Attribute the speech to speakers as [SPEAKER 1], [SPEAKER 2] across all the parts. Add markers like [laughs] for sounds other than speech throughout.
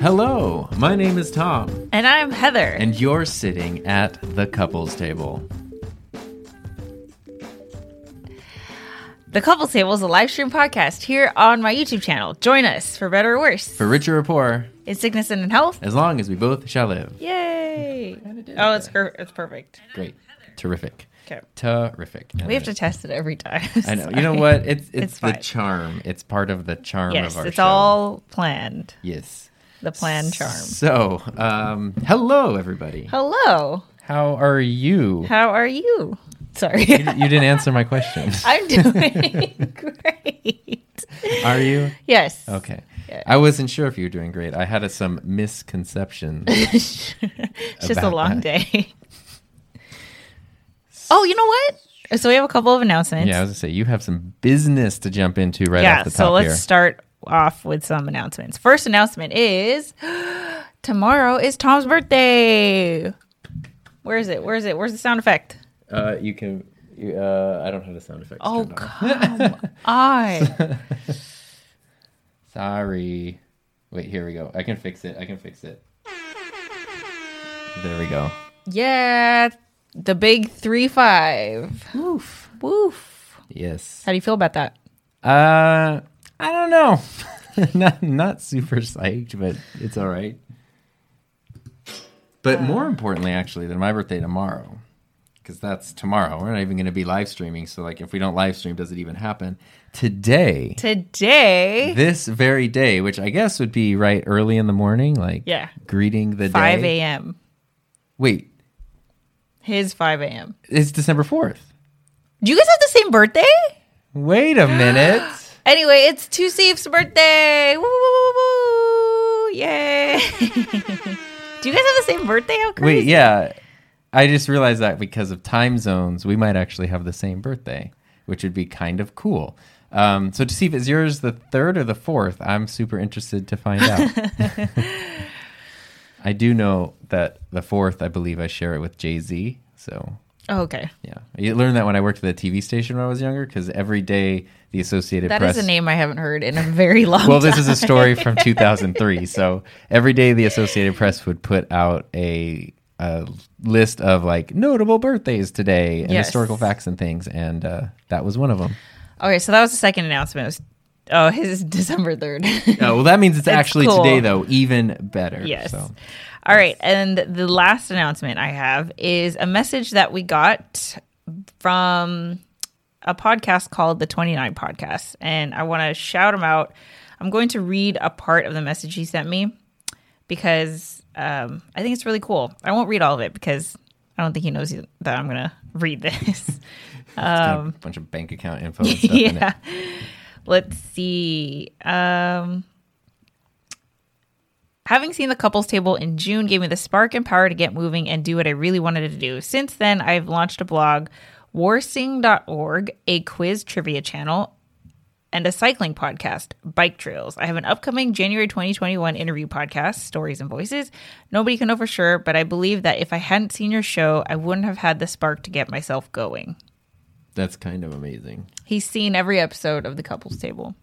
[SPEAKER 1] Hello, my name is Tom,
[SPEAKER 2] And I'm Heather.
[SPEAKER 1] and you're sitting at the couples table.
[SPEAKER 2] the Couples Table is a live stream podcast here on my YouTube channel. Join us for better or worse.
[SPEAKER 1] For richer or poor,
[SPEAKER 2] in sickness and in health.
[SPEAKER 1] as long as we both shall live.
[SPEAKER 2] Yay! Oh, it's per- it's perfect.
[SPEAKER 1] Great. Terrific.
[SPEAKER 2] Okay.
[SPEAKER 1] Terrific.
[SPEAKER 2] We have to test it every time.
[SPEAKER 1] I know. [laughs] You know what? It's it's,
[SPEAKER 2] It's
[SPEAKER 1] the
[SPEAKER 2] fine.
[SPEAKER 1] charm. It's part of the charm
[SPEAKER 2] Yes,
[SPEAKER 1] of our
[SPEAKER 2] it's
[SPEAKER 1] show.
[SPEAKER 2] all planned.
[SPEAKER 1] Yes.
[SPEAKER 2] The planned charm.
[SPEAKER 1] So, um, hello everybody.
[SPEAKER 2] Hello.
[SPEAKER 1] How are you?
[SPEAKER 2] How are you? Sorry.
[SPEAKER 1] You didn't answer my question. [laughs]
[SPEAKER 2] I'm doing [laughs] great.
[SPEAKER 1] Are you?
[SPEAKER 2] Yes.
[SPEAKER 1] Okay.
[SPEAKER 2] Yeah.
[SPEAKER 1] I wasn't sure if you were doing great. I had uh, some misconceptions. [laughs]
[SPEAKER 2] it's just a long
[SPEAKER 1] that.
[SPEAKER 2] day. [laughs] oh, you know what? So we have a couple of announcements.
[SPEAKER 1] yeah, I was gonna say you have some business to jump into right
[SPEAKER 2] yeah,
[SPEAKER 1] off the top.
[SPEAKER 2] so let's
[SPEAKER 1] here.
[SPEAKER 2] start off with some announcements. First announcement is [gasps] tomorrow is Tom's birthday. Where is it? Where is it? Where's the sound effect?
[SPEAKER 1] Uh, you can. You, uh, I don't have the sound effect.
[SPEAKER 2] Oh, come [laughs] on.
[SPEAKER 1] Sorry. Wait, here we go. I can fix it. I can fix it. There we go.
[SPEAKER 2] Yeah, the big 3 5.
[SPEAKER 1] Woof.
[SPEAKER 2] Woof.
[SPEAKER 1] Yes.
[SPEAKER 2] How do you feel about that?
[SPEAKER 1] Uh, I don't know. [laughs] not not super psyched, but it's all right. But more importantly, actually, than my birthday tomorrow, because that's tomorrow. We're not even going to be live streaming. So, like, if we don't live stream, does it even happen? Today,
[SPEAKER 2] Today,
[SPEAKER 1] this very day, which I guess would be right early in the morning, like
[SPEAKER 2] Yeah.
[SPEAKER 1] greeting the
[SPEAKER 2] 5
[SPEAKER 1] day.
[SPEAKER 2] a.m.
[SPEAKER 1] Wait,
[SPEAKER 2] His 5 a.m.
[SPEAKER 1] it's December fourth.
[SPEAKER 2] Do you guys have the same birthday?
[SPEAKER 1] Wait a minute. [gasps]
[SPEAKER 2] Anyway, it's Tusif's birthday. Woo, woo, woo, woo. Yay. [laughs] Do you guys have the same birthday? How crazy.
[SPEAKER 1] Wait, yeah. I just realized that because of time zones, we might actually have the same birthday, which would be kind of cool. Um, so to see if it's yours the third or the fourth, I'm super interested to find out. [laughs] I do know that the fourth, I believe I share it with Jay Z. So
[SPEAKER 2] Oh, okay.
[SPEAKER 1] yeah, you learned that when I worked at the TV station when I was younger, because every day the Associated
[SPEAKER 2] That
[SPEAKER 1] Press.
[SPEAKER 2] is a name I haven't heard in a very long
[SPEAKER 1] well, this is a story from [laughs] 2003. So every day the Associated Press would put out a, a list of like notable birthdays today and
[SPEAKER 2] Yes.
[SPEAKER 1] historical facts and things, and uh, that was one of them.
[SPEAKER 2] Okay, so that was the second announcement. It was, oh, [laughs] his is December 3rd.
[SPEAKER 1] Oh, [laughs] well, that means it's, actually
[SPEAKER 2] cool.
[SPEAKER 1] today, though, even better.
[SPEAKER 2] yes.
[SPEAKER 1] So.
[SPEAKER 2] All right. And the last announcement I have is a message that we got from a podcast called the 29 Podcast. And I want to shout him out. I'm going to read a part of the message he sent me because um, I think it's really cool. I won't read all of it because I don't think he knows that I'm going to read this. [laughs]
[SPEAKER 1] a bunch of bank account info [laughs] and stuff in.
[SPEAKER 2] Um, yeah. Let's see. Um, having seen the couples table in June gave me the spark and power to get moving and do what I really wanted to do. Since then, I've launched a blog, warsing.org, a quiz trivia channel, and a cycling podcast, Bike Trails. I have an upcoming January 2021 interview podcast, Stories and Voices. Nobody can know for sure, but I believe that if I hadn't seen your show, I wouldn't have had the spark to get myself going.
[SPEAKER 1] That's kind of amazing.
[SPEAKER 2] He's seen every episode of the couples table.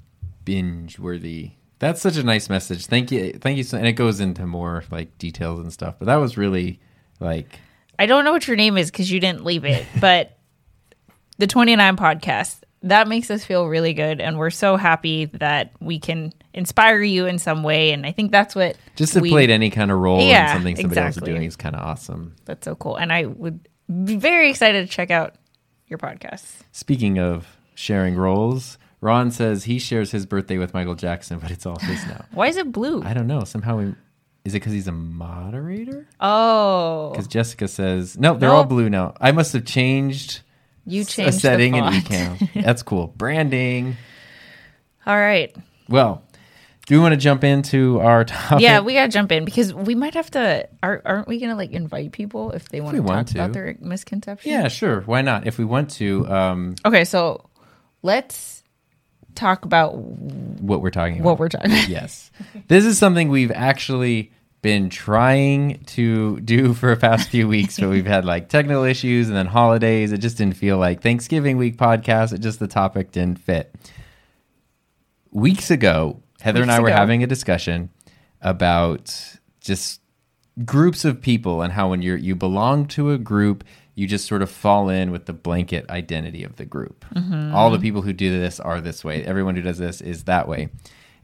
[SPEAKER 1] Binge worthy. That's such a nice message. Thank you. Thank you. So, and it goes into more like details and stuff, but that was really like
[SPEAKER 2] I don't know what your name is because you didn't leave it, [laughs] but the 29 podcast, that makes us feel really good. And we're so happy that we can inspire you in some way. And I think that's what
[SPEAKER 1] just to
[SPEAKER 2] we-
[SPEAKER 1] play any kind of role
[SPEAKER 2] Yeah,
[SPEAKER 1] in something somebody else is doing is kind of awesome.
[SPEAKER 2] That's so cool. And I would be very excited to check out your podcasts.
[SPEAKER 1] Speaking of sharing roles, Ron says he shares his birthday with Michael Jackson, but it's all his now.
[SPEAKER 2] Why is it blue?
[SPEAKER 1] I don't know. Somehow, we, is it because he's a moderator?
[SPEAKER 2] Oh,
[SPEAKER 1] Because Jessica says no, they're all blue now. I must have changed
[SPEAKER 2] you changed
[SPEAKER 1] a
[SPEAKER 2] setting
[SPEAKER 1] in
[SPEAKER 2] font.
[SPEAKER 1] Ecamm. [laughs] That's cool. Branding.
[SPEAKER 2] All right.
[SPEAKER 1] Well, do we want to jump into our [laughs] topic?
[SPEAKER 2] Yeah, we gotta jump in because we might have to. Are, aren't we gonna like invite people if they want to talk
[SPEAKER 1] want to.
[SPEAKER 2] about their misconceptions?
[SPEAKER 1] yeah, sure. Why not? If we want to, um,
[SPEAKER 2] Okay, so let's talk about
[SPEAKER 1] what we're talking about.
[SPEAKER 2] what we're talking about.
[SPEAKER 1] yes. This is something we've actually been trying to do for the past few weeks, but we've had like technical issues and then holidays. It just didn't feel like Thanksgiving week podcast. It just the topic didn't fit. Weeks ago, Heather and I were
[SPEAKER 2] ago.
[SPEAKER 1] having a discussion about just groups of people and how when you're you belong to a group you just sort of fall in with the blanket identity of the group. Mm-hmm. All the people who do this are this way. Everyone who does this is that way.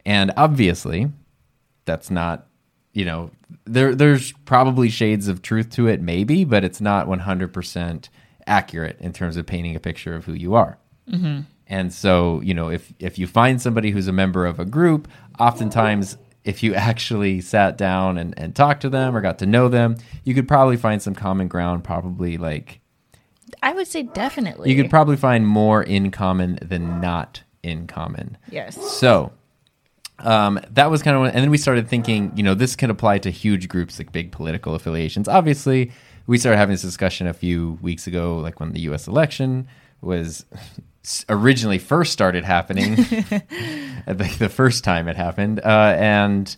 [SPEAKER 1] And obviously that's not you know there there's probably shades of truth to it maybe but it's not 100% accurate in terms of painting a picture of who you are mm-hmm. And so, you know, if if you find somebody who's a member of a group, oftentimes if you [laughs] actually sat down and, and talked to them or got to know them, you could probably find some common ground, probably like
[SPEAKER 2] I would say definitely.
[SPEAKER 1] you could probably find more in common than not in common.
[SPEAKER 2] yes.
[SPEAKER 1] So um, that was kind of, and then we started thinking, you know, this could apply to huge groups like big political affiliations. Obviously, we started having this discussion a few weeks ago, like when the U.S. election was [laughs] originally first started happening, [laughs] I the first time it happened, uh, and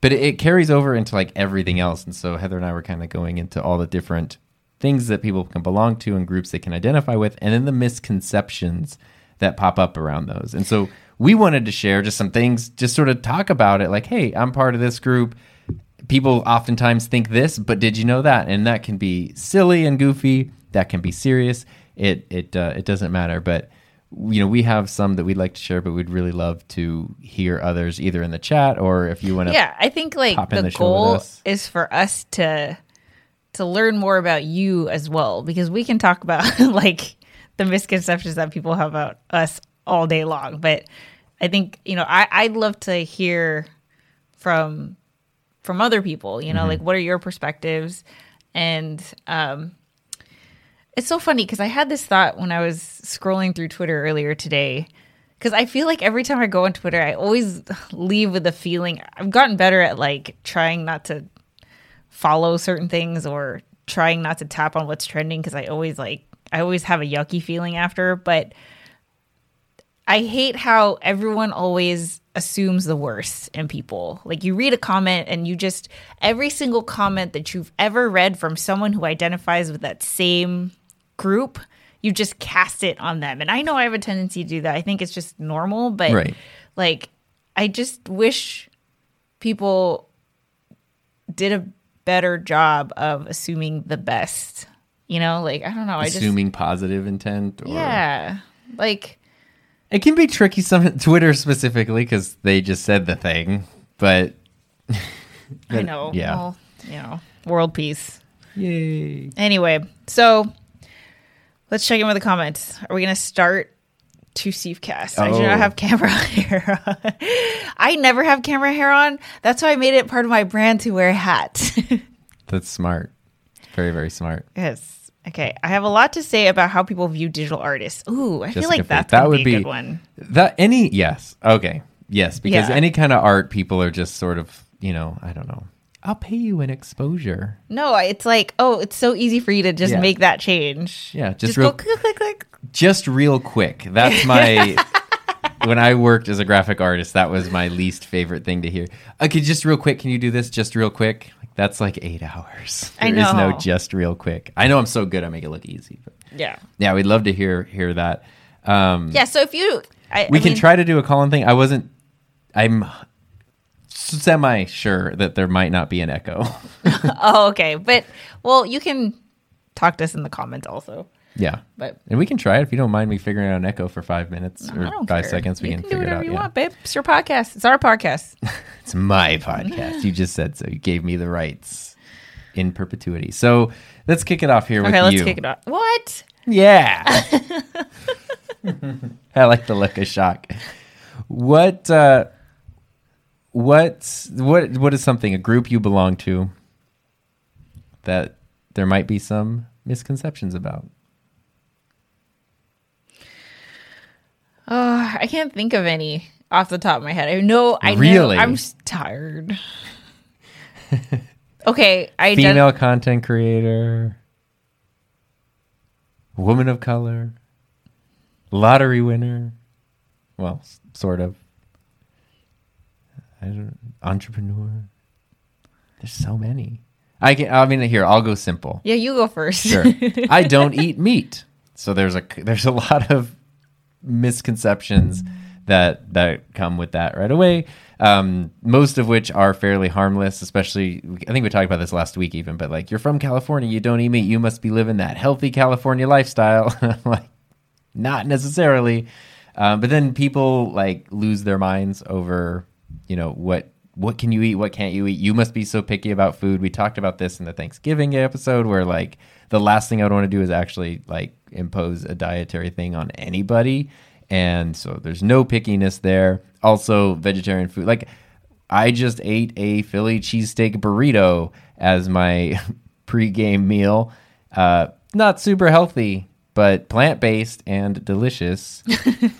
[SPEAKER 1] but it, it carries over into like everything else. And so Heather and I were kind of going into all the different things that people can belong to and groups they can identify with, and then the misconceptions that pop up around those. And so we wanted to share just some things, just sort of talk about it like, hey, I'm part of this group. People oftentimes think this, but did you know that? And that can be silly and goofy. That can be serious. It it uh, it doesn't matter. But you know, we have some that we'd like to share, but we'd really love to hear others either in the chat or if you want to.
[SPEAKER 2] Yeah, I think like the,
[SPEAKER 1] the
[SPEAKER 2] goal is for us to to learn more about you as well because we can talk about [laughs] like the misconceptions that people have about us all day long. But I think you know I I'd love to hear from from other people. You know,
[SPEAKER 1] Mm-hmm.
[SPEAKER 2] like what are your perspectives and um it's so funny because I had this thought when I was scrolling through Twitter earlier today. Because I feel like every time I go on Twitter, I always [laughs] leave with a feeling. I've gotten better at like trying not to follow certain things or trying not to tap on what's trending because I always like, I always have a yucky feeling after. But I hate how everyone always assumes the worst in people. Like you read a comment and you just every single comment that you've ever read from someone who identifies with that same group, you just cast it on them. And I know I have a tendency to do that. I think it's just normal, but
[SPEAKER 1] Right.
[SPEAKER 2] like I just wish people did a better job of assuming the best. You know, like I don't know, I just
[SPEAKER 1] assuming positive intent. Or,
[SPEAKER 2] yeah. Like
[SPEAKER 1] It can be tricky some Twitter specifically because they just said the thing, but
[SPEAKER 2] I know. [laughs]
[SPEAKER 1] yeah.
[SPEAKER 2] Well, you know, world peace.
[SPEAKER 1] yay.
[SPEAKER 2] Anyway, so let's check in with the comments. Are we going to start to Steve Cast? I do
[SPEAKER 1] Oh.
[SPEAKER 2] not have camera [laughs] hair on. I never have camera hair on. That's why I made it part of my brand to wear a hat. [laughs]
[SPEAKER 1] That's smart. Very very smart.
[SPEAKER 2] yes. Okay. I have a lot to say about how people view digital artists. Ooh, I feel like
[SPEAKER 1] Faith.
[SPEAKER 2] that's
[SPEAKER 1] that
[SPEAKER 2] that
[SPEAKER 1] would
[SPEAKER 2] be a good one.
[SPEAKER 1] that any yes okay yes because
[SPEAKER 2] Yeah.
[SPEAKER 1] any kind of art people are just sort of you know I don't know I'll pay you an exposure
[SPEAKER 2] No, it's like, oh, it's so easy for you to just
[SPEAKER 1] Yeah.
[SPEAKER 2] make that change.
[SPEAKER 1] Yeah, just real-
[SPEAKER 2] go click, click, click.
[SPEAKER 1] just real quick that's [laughs] my when I worked as a graphic artist that was my least favorite thing to hear okay just real quick can you do this just real quick like, that's like eight hours
[SPEAKER 2] I
[SPEAKER 1] There is no
[SPEAKER 2] know.
[SPEAKER 1] just real quick I know I'm so good I make it look easy but
[SPEAKER 2] Yeah.
[SPEAKER 1] yeah we'd love to hear hear that um
[SPEAKER 2] Yeah. So if you, I,
[SPEAKER 1] we
[SPEAKER 2] I
[SPEAKER 1] can
[SPEAKER 2] mean-
[SPEAKER 1] try to do a call-in thing. I wasn't. I'm semi sure that there might not be an echo. [laughs]
[SPEAKER 2] Oh, okay. But well, you can talk to us in the comments also.
[SPEAKER 1] yeah,
[SPEAKER 2] But
[SPEAKER 1] and we can try it if you don't mind me figuring out an echo for five minutes
[SPEAKER 2] I
[SPEAKER 1] or five
[SPEAKER 2] care.
[SPEAKER 1] seconds. We
[SPEAKER 2] you
[SPEAKER 1] can,
[SPEAKER 2] can do
[SPEAKER 1] figure it
[SPEAKER 2] whatever
[SPEAKER 1] out.
[SPEAKER 2] you
[SPEAKER 1] yeah.
[SPEAKER 2] want, babe. It's your podcast. It's our podcast. [laughs]
[SPEAKER 1] It's my podcast. you just said so. You gave me the rights in perpetuity. So let's kick it off here with
[SPEAKER 2] okay, let's
[SPEAKER 1] you.
[SPEAKER 2] kick it off. What?
[SPEAKER 1] Yeah. [laughs] I like the look of shock. What uh what what what is something a group you belong to that there might be some misconceptions about?
[SPEAKER 2] Oh, I can't think of any off the top of my head. I know. I know.
[SPEAKER 1] Really?
[SPEAKER 2] I'm tired. [laughs] okay, I
[SPEAKER 1] Female content creator, woman of color, lottery winner. Well, sort of. I don't entrepreneur. There's so many. I can. I mean, here I'll go simple.
[SPEAKER 2] Yeah, you go first.
[SPEAKER 1] Sure. I don't [laughs] eat meat, so there's a there's a lot of misconceptions that that come with that right away. Um, most of which are fairly harmless. Especially, I think we talked about this last week, even. But like, you're from California, you don't eat meat, you must be living that healthy California lifestyle. [laughs] like, not necessarily. Um, but then people like lose their minds over, you know, what what can you eat, what can't you eat? You must be so picky about food. We talked about this in the Thanksgiving episode where like the last thing I would want to do is actually like impose a dietary thing on anybody. And so there's no pickiness there. Also, vegetarian food. Like I just ate a Philly cheesesteak burrito as my [laughs] pregame meal. Uh, not super healthy, but plant based and delicious.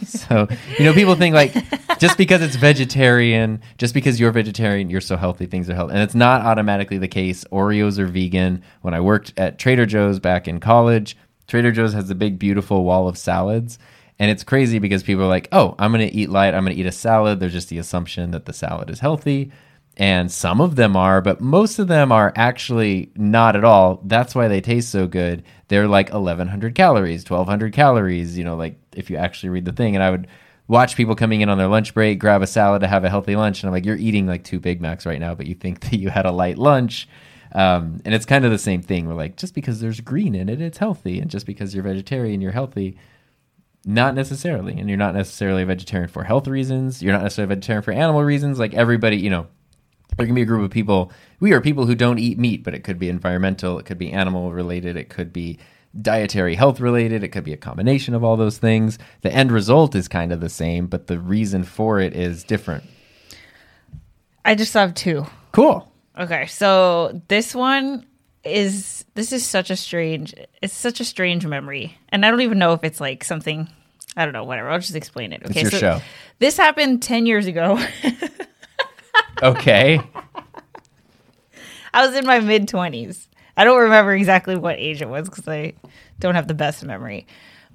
[SPEAKER 1] so, you know, people think like just because it's vegetarian, just because you're vegetarian, you're so healthy, things are healthy. And it's not automatically the case. Oreos are vegan. When I worked at Trader Joe's back in college, Trader Joe's has a big, beautiful wall of salads. And it's crazy because people are like, oh, I'm going to eat light. I'm going to eat a salad. There's just the assumption that the salad is healthy. And some of them are, but most of them are actually not at all. That's why they taste so good. They're like 1100 calories, 1200 calories, you know, like if you actually read the thing. And I would watch people coming in on their lunch break, grab a salad to have a healthy lunch. And I'm like, you're eating like two Big Macs right now, but you think [laughs] that you had a light lunch. Um, and it's kind of the same thing. We're like, just because there's green in it, it's healthy. And just because you're vegetarian, you're healthy. Not necessarily. And you're not necessarily a vegetarian for health reasons. You're not necessarily a vegetarian for animal reasons. Like everybody, you know, there can be a group of people. We are people who don't eat meat, but it could be environmental, it could be animal related, it could be dietary health related, it could be a combination of all those things. The end result is kind of the same, but the reason for it is different.
[SPEAKER 2] I just have two.
[SPEAKER 1] Cool.
[SPEAKER 2] Okay, so this one is this is such a strange it's such a strange memory. And I don't even know if it's like something I don't know, whatever. I'll just explain it. Okay.
[SPEAKER 1] It's your
[SPEAKER 2] so
[SPEAKER 1] show.
[SPEAKER 2] this happened 10 years ago. [laughs]
[SPEAKER 1] Okay.
[SPEAKER 2] I was in my mid 20s. I don't remember exactly what age it was because I don't have the best memory.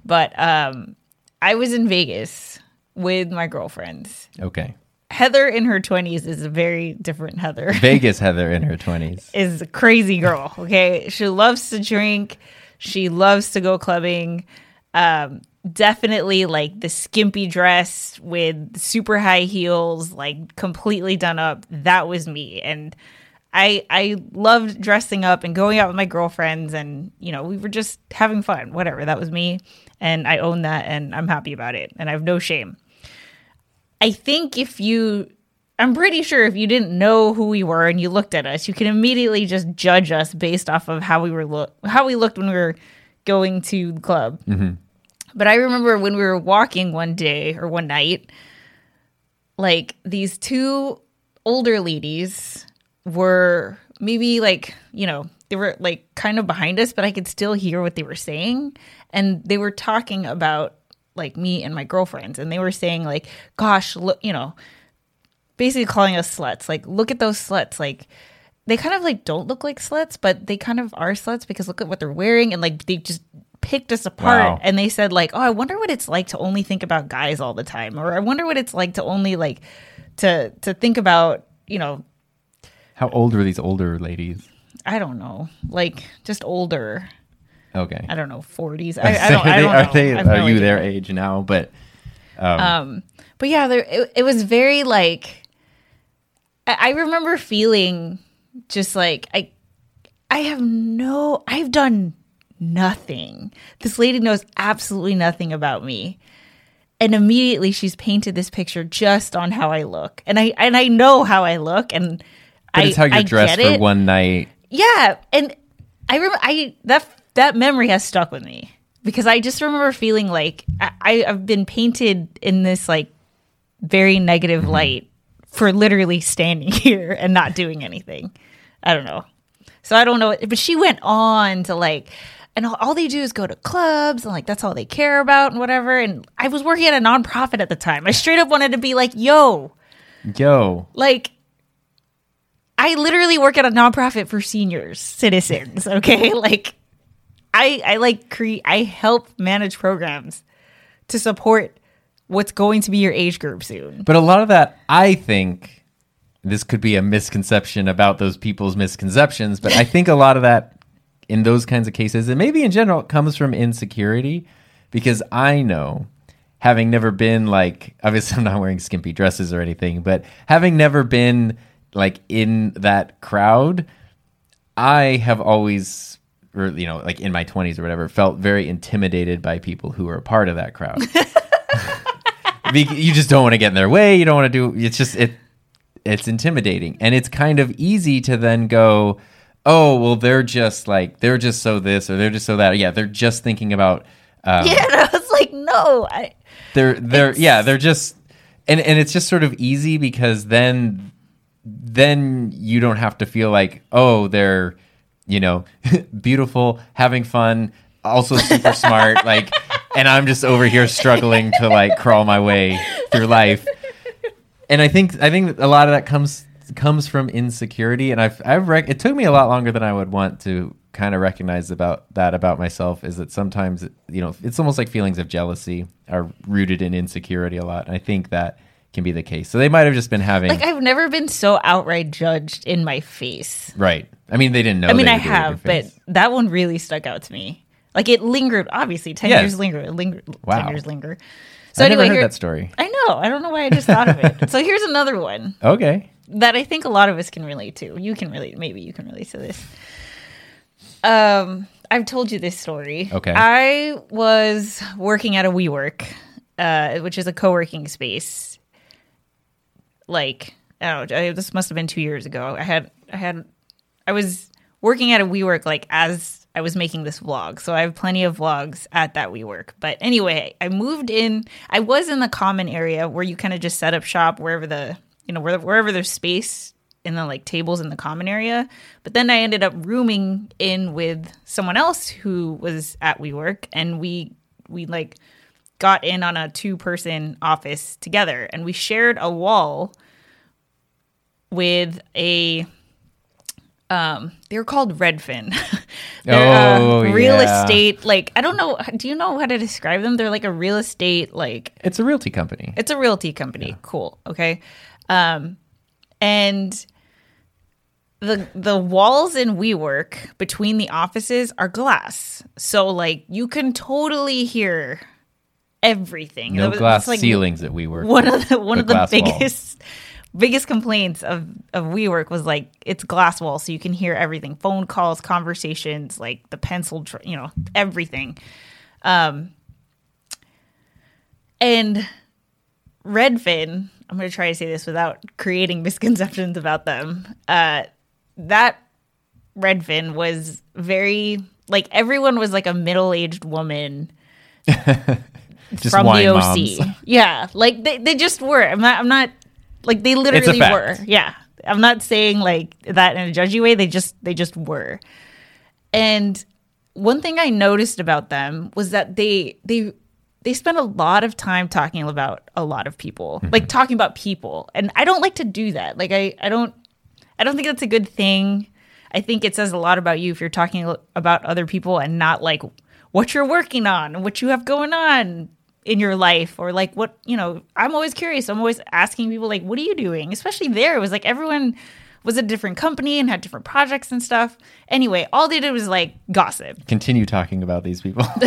[SPEAKER 2] But um, I was in Vegas with my girlfriends.
[SPEAKER 1] okay.
[SPEAKER 2] Heather in her 20s is a very different Heather. [laughs]
[SPEAKER 1] Vegas Heather in her 20s.
[SPEAKER 2] is a crazy girl. Okay. She loves to drink. She loves to go clubbing. Um, definitely like the skimpy dress with super high heels, like completely done up. That was me. And I I loved dressing up and going out with my girlfriends and you know, we were just having fun. Whatever. That was me. And I own that and I'm happy about it. And I have no shame. I think if you I'm pretty sure if you didn't know who we were and you looked at us, you can immediately just judge us based off of how we were look how we looked when we were going to the club. Mm-hmm. But I remember when we were walking one day or one night, like these two older ladies were maybe like, you know, they were like kind of behind us, but I could still hear what they were saying. And they were talking about like me and my girlfriends. And they were saying, like, gosh, look, you know, basically calling us sluts. Like, look at those sluts. Like, they kind of like don't look like sluts, but they kind of are sluts because look at what they're wearing. And like, they just picked us apart
[SPEAKER 1] Wow.
[SPEAKER 2] and they said like oh i wonder what it's like to only think about guys all the time or i wonder what it's like to only like to to think about you know
[SPEAKER 1] How old were these older ladies?
[SPEAKER 2] i don't know like just older
[SPEAKER 1] Okay.
[SPEAKER 2] i don't know 40s [laughs] i, I don't, I don't
[SPEAKER 1] are
[SPEAKER 2] know.
[SPEAKER 1] they are you
[SPEAKER 2] idea.
[SPEAKER 1] their age now? But
[SPEAKER 2] um but yeah there it, it was very like I, I remember feeling just like i i have no i've done nothing this lady knows absolutely nothing about me and immediately she's painted this picture just on how i look and i and i know how i look and
[SPEAKER 1] but
[SPEAKER 2] I,
[SPEAKER 1] it's how you're
[SPEAKER 2] I
[SPEAKER 1] dressed
[SPEAKER 2] get
[SPEAKER 1] for
[SPEAKER 2] it.
[SPEAKER 1] one night.
[SPEAKER 2] Yeah, and I remember I that that memory has stuck with me because I just remember feeling like I, I've been painted in this like very negative mm-hmm. light for literally standing [laughs] here and not doing anything. I don't know. So I don't know, but she went on to like, and all, all they do is go to clubs and like that's all they care about and whatever. And I was working at a nonprofit at the time. I straight up wanted to be like, yo,
[SPEAKER 1] Yo,
[SPEAKER 2] like I literally work at a nonprofit for seniors citizens, [laughs] okay? Like I I like create I help manage programs to support what's going to be your age group soon.
[SPEAKER 1] But a lot of that, I think, this could be a misconception about those people's misconceptions, but I think a lot of that in those kinds of cases, and maybe in general, it comes from insecurity because I know having never been like [laughs] obviously I'm not wearing skimpy dresses or anything, but having never been like in that crowd, I have always or you know, like in my 20s or whatever, felt very intimidated by people who are a part of that crowd. [laughs] you just don't want to get in their way, you don't want to do it's just it it's intimidating. And it's kind of easy to then go, "Oh, well they're just like they're just so this or they're just so that." Yeah, they're just thinking about um,
[SPEAKER 2] Yeah, and I was like, no, I
[SPEAKER 1] they're they're yeah they're just and and it's just sort of easy because then then you don't have to feel like oh they're you know [laughs] beautiful having fun also super smart [laughs] like and i'm just over here struggling to like crawl my way through life and i think i think a lot of that comes comes from insecurity and i've i've rec- it took me a lot longer than i would want to kind of recognize about that about myself is that sometimes you know it's almost like feelings of jealousy are rooted in insecurity a lot and i think that can be the case so they might have just been having
[SPEAKER 2] like I've never been so outright judged in my face.
[SPEAKER 1] right i mean they didn't know
[SPEAKER 2] I mean, I
[SPEAKER 1] would do it in your
[SPEAKER 2] have, but that one really stuck out to me. Like it lingered. Obviously, ten years linger. It lingered.
[SPEAKER 1] Wow.
[SPEAKER 2] Ten years linger. So
[SPEAKER 1] i
[SPEAKER 2] anyway,
[SPEAKER 1] never heard
[SPEAKER 2] here,
[SPEAKER 1] that story
[SPEAKER 2] I know. I don't know why I just thought of it. [laughs] so here's another one
[SPEAKER 1] okay
[SPEAKER 2] that I think a lot of us can relate to. You can relate. Maybe you can relate to this. Um, I've told you this story.
[SPEAKER 1] Okay.
[SPEAKER 2] I was working at a WeWork, uh, which is a co-working space. Like, I don't know, I- this must have been two years ago. I had, I had, I was working at a WeWork like as I was making this vlog. So I have plenty of vlogs at that WeWork. But anyway, I moved in. I was in the common area where you kind of just set up shop wherever the, you know, wherever there's space in the like tables in the common area. But then I ended up rooming in with someone else who was at WeWork, and we we like got in on a two person office together, and we shared a wall with a um they're called redfin [laughs] they're
[SPEAKER 1] Oh,
[SPEAKER 2] a real
[SPEAKER 1] yeah.
[SPEAKER 2] estate like i don't know do you know how to describe them they're like a real estate like
[SPEAKER 1] it's a realty company
[SPEAKER 2] it's a realty company. Cool. Okay. Um, and the the walls in WeWork between the offices are glass, so like you can totally hear everything.
[SPEAKER 1] no
[SPEAKER 2] was-
[SPEAKER 1] glass
[SPEAKER 2] like,
[SPEAKER 1] ceilings at WeWork.
[SPEAKER 2] One of the one of the
[SPEAKER 1] wall.
[SPEAKER 2] biggest biggest complaints of of WeWork was like it's glass wall, so you can hear everything: phone calls, conversations, like the pencil, dr- you know, everything. Um, and Redfin, I'm going to try to say this without creating [laughs] misconceptions about them. Uh, that Redfin was very like everyone was like a middle aged woman [laughs]
[SPEAKER 1] Just
[SPEAKER 2] from the OC.
[SPEAKER 1] moms. [laughs]
[SPEAKER 2] Yeah, like they, they just were. I'm not. I'm not like they literally were. Yeah, I'm not saying like that in a judgy way. They just they just were. And one thing I noticed about them was that they they they spend a lot of time talking about a lot of people,
[SPEAKER 1] Mm-hmm.
[SPEAKER 2] like talking about people. And I don't like to do that. Like I I don't I don't think that's a good thing. I think it says a lot about you if you're talking about other people and not like what you're working on, what you have going on in your life, or like what, you know, I'm always curious. I'm always asking people, like, what are you doing? Especially there, it was like everyone was a different company and had different projects and stuff. Anyway, all they did was like gossip.
[SPEAKER 1] Continue talking about these people. [laughs] [laughs]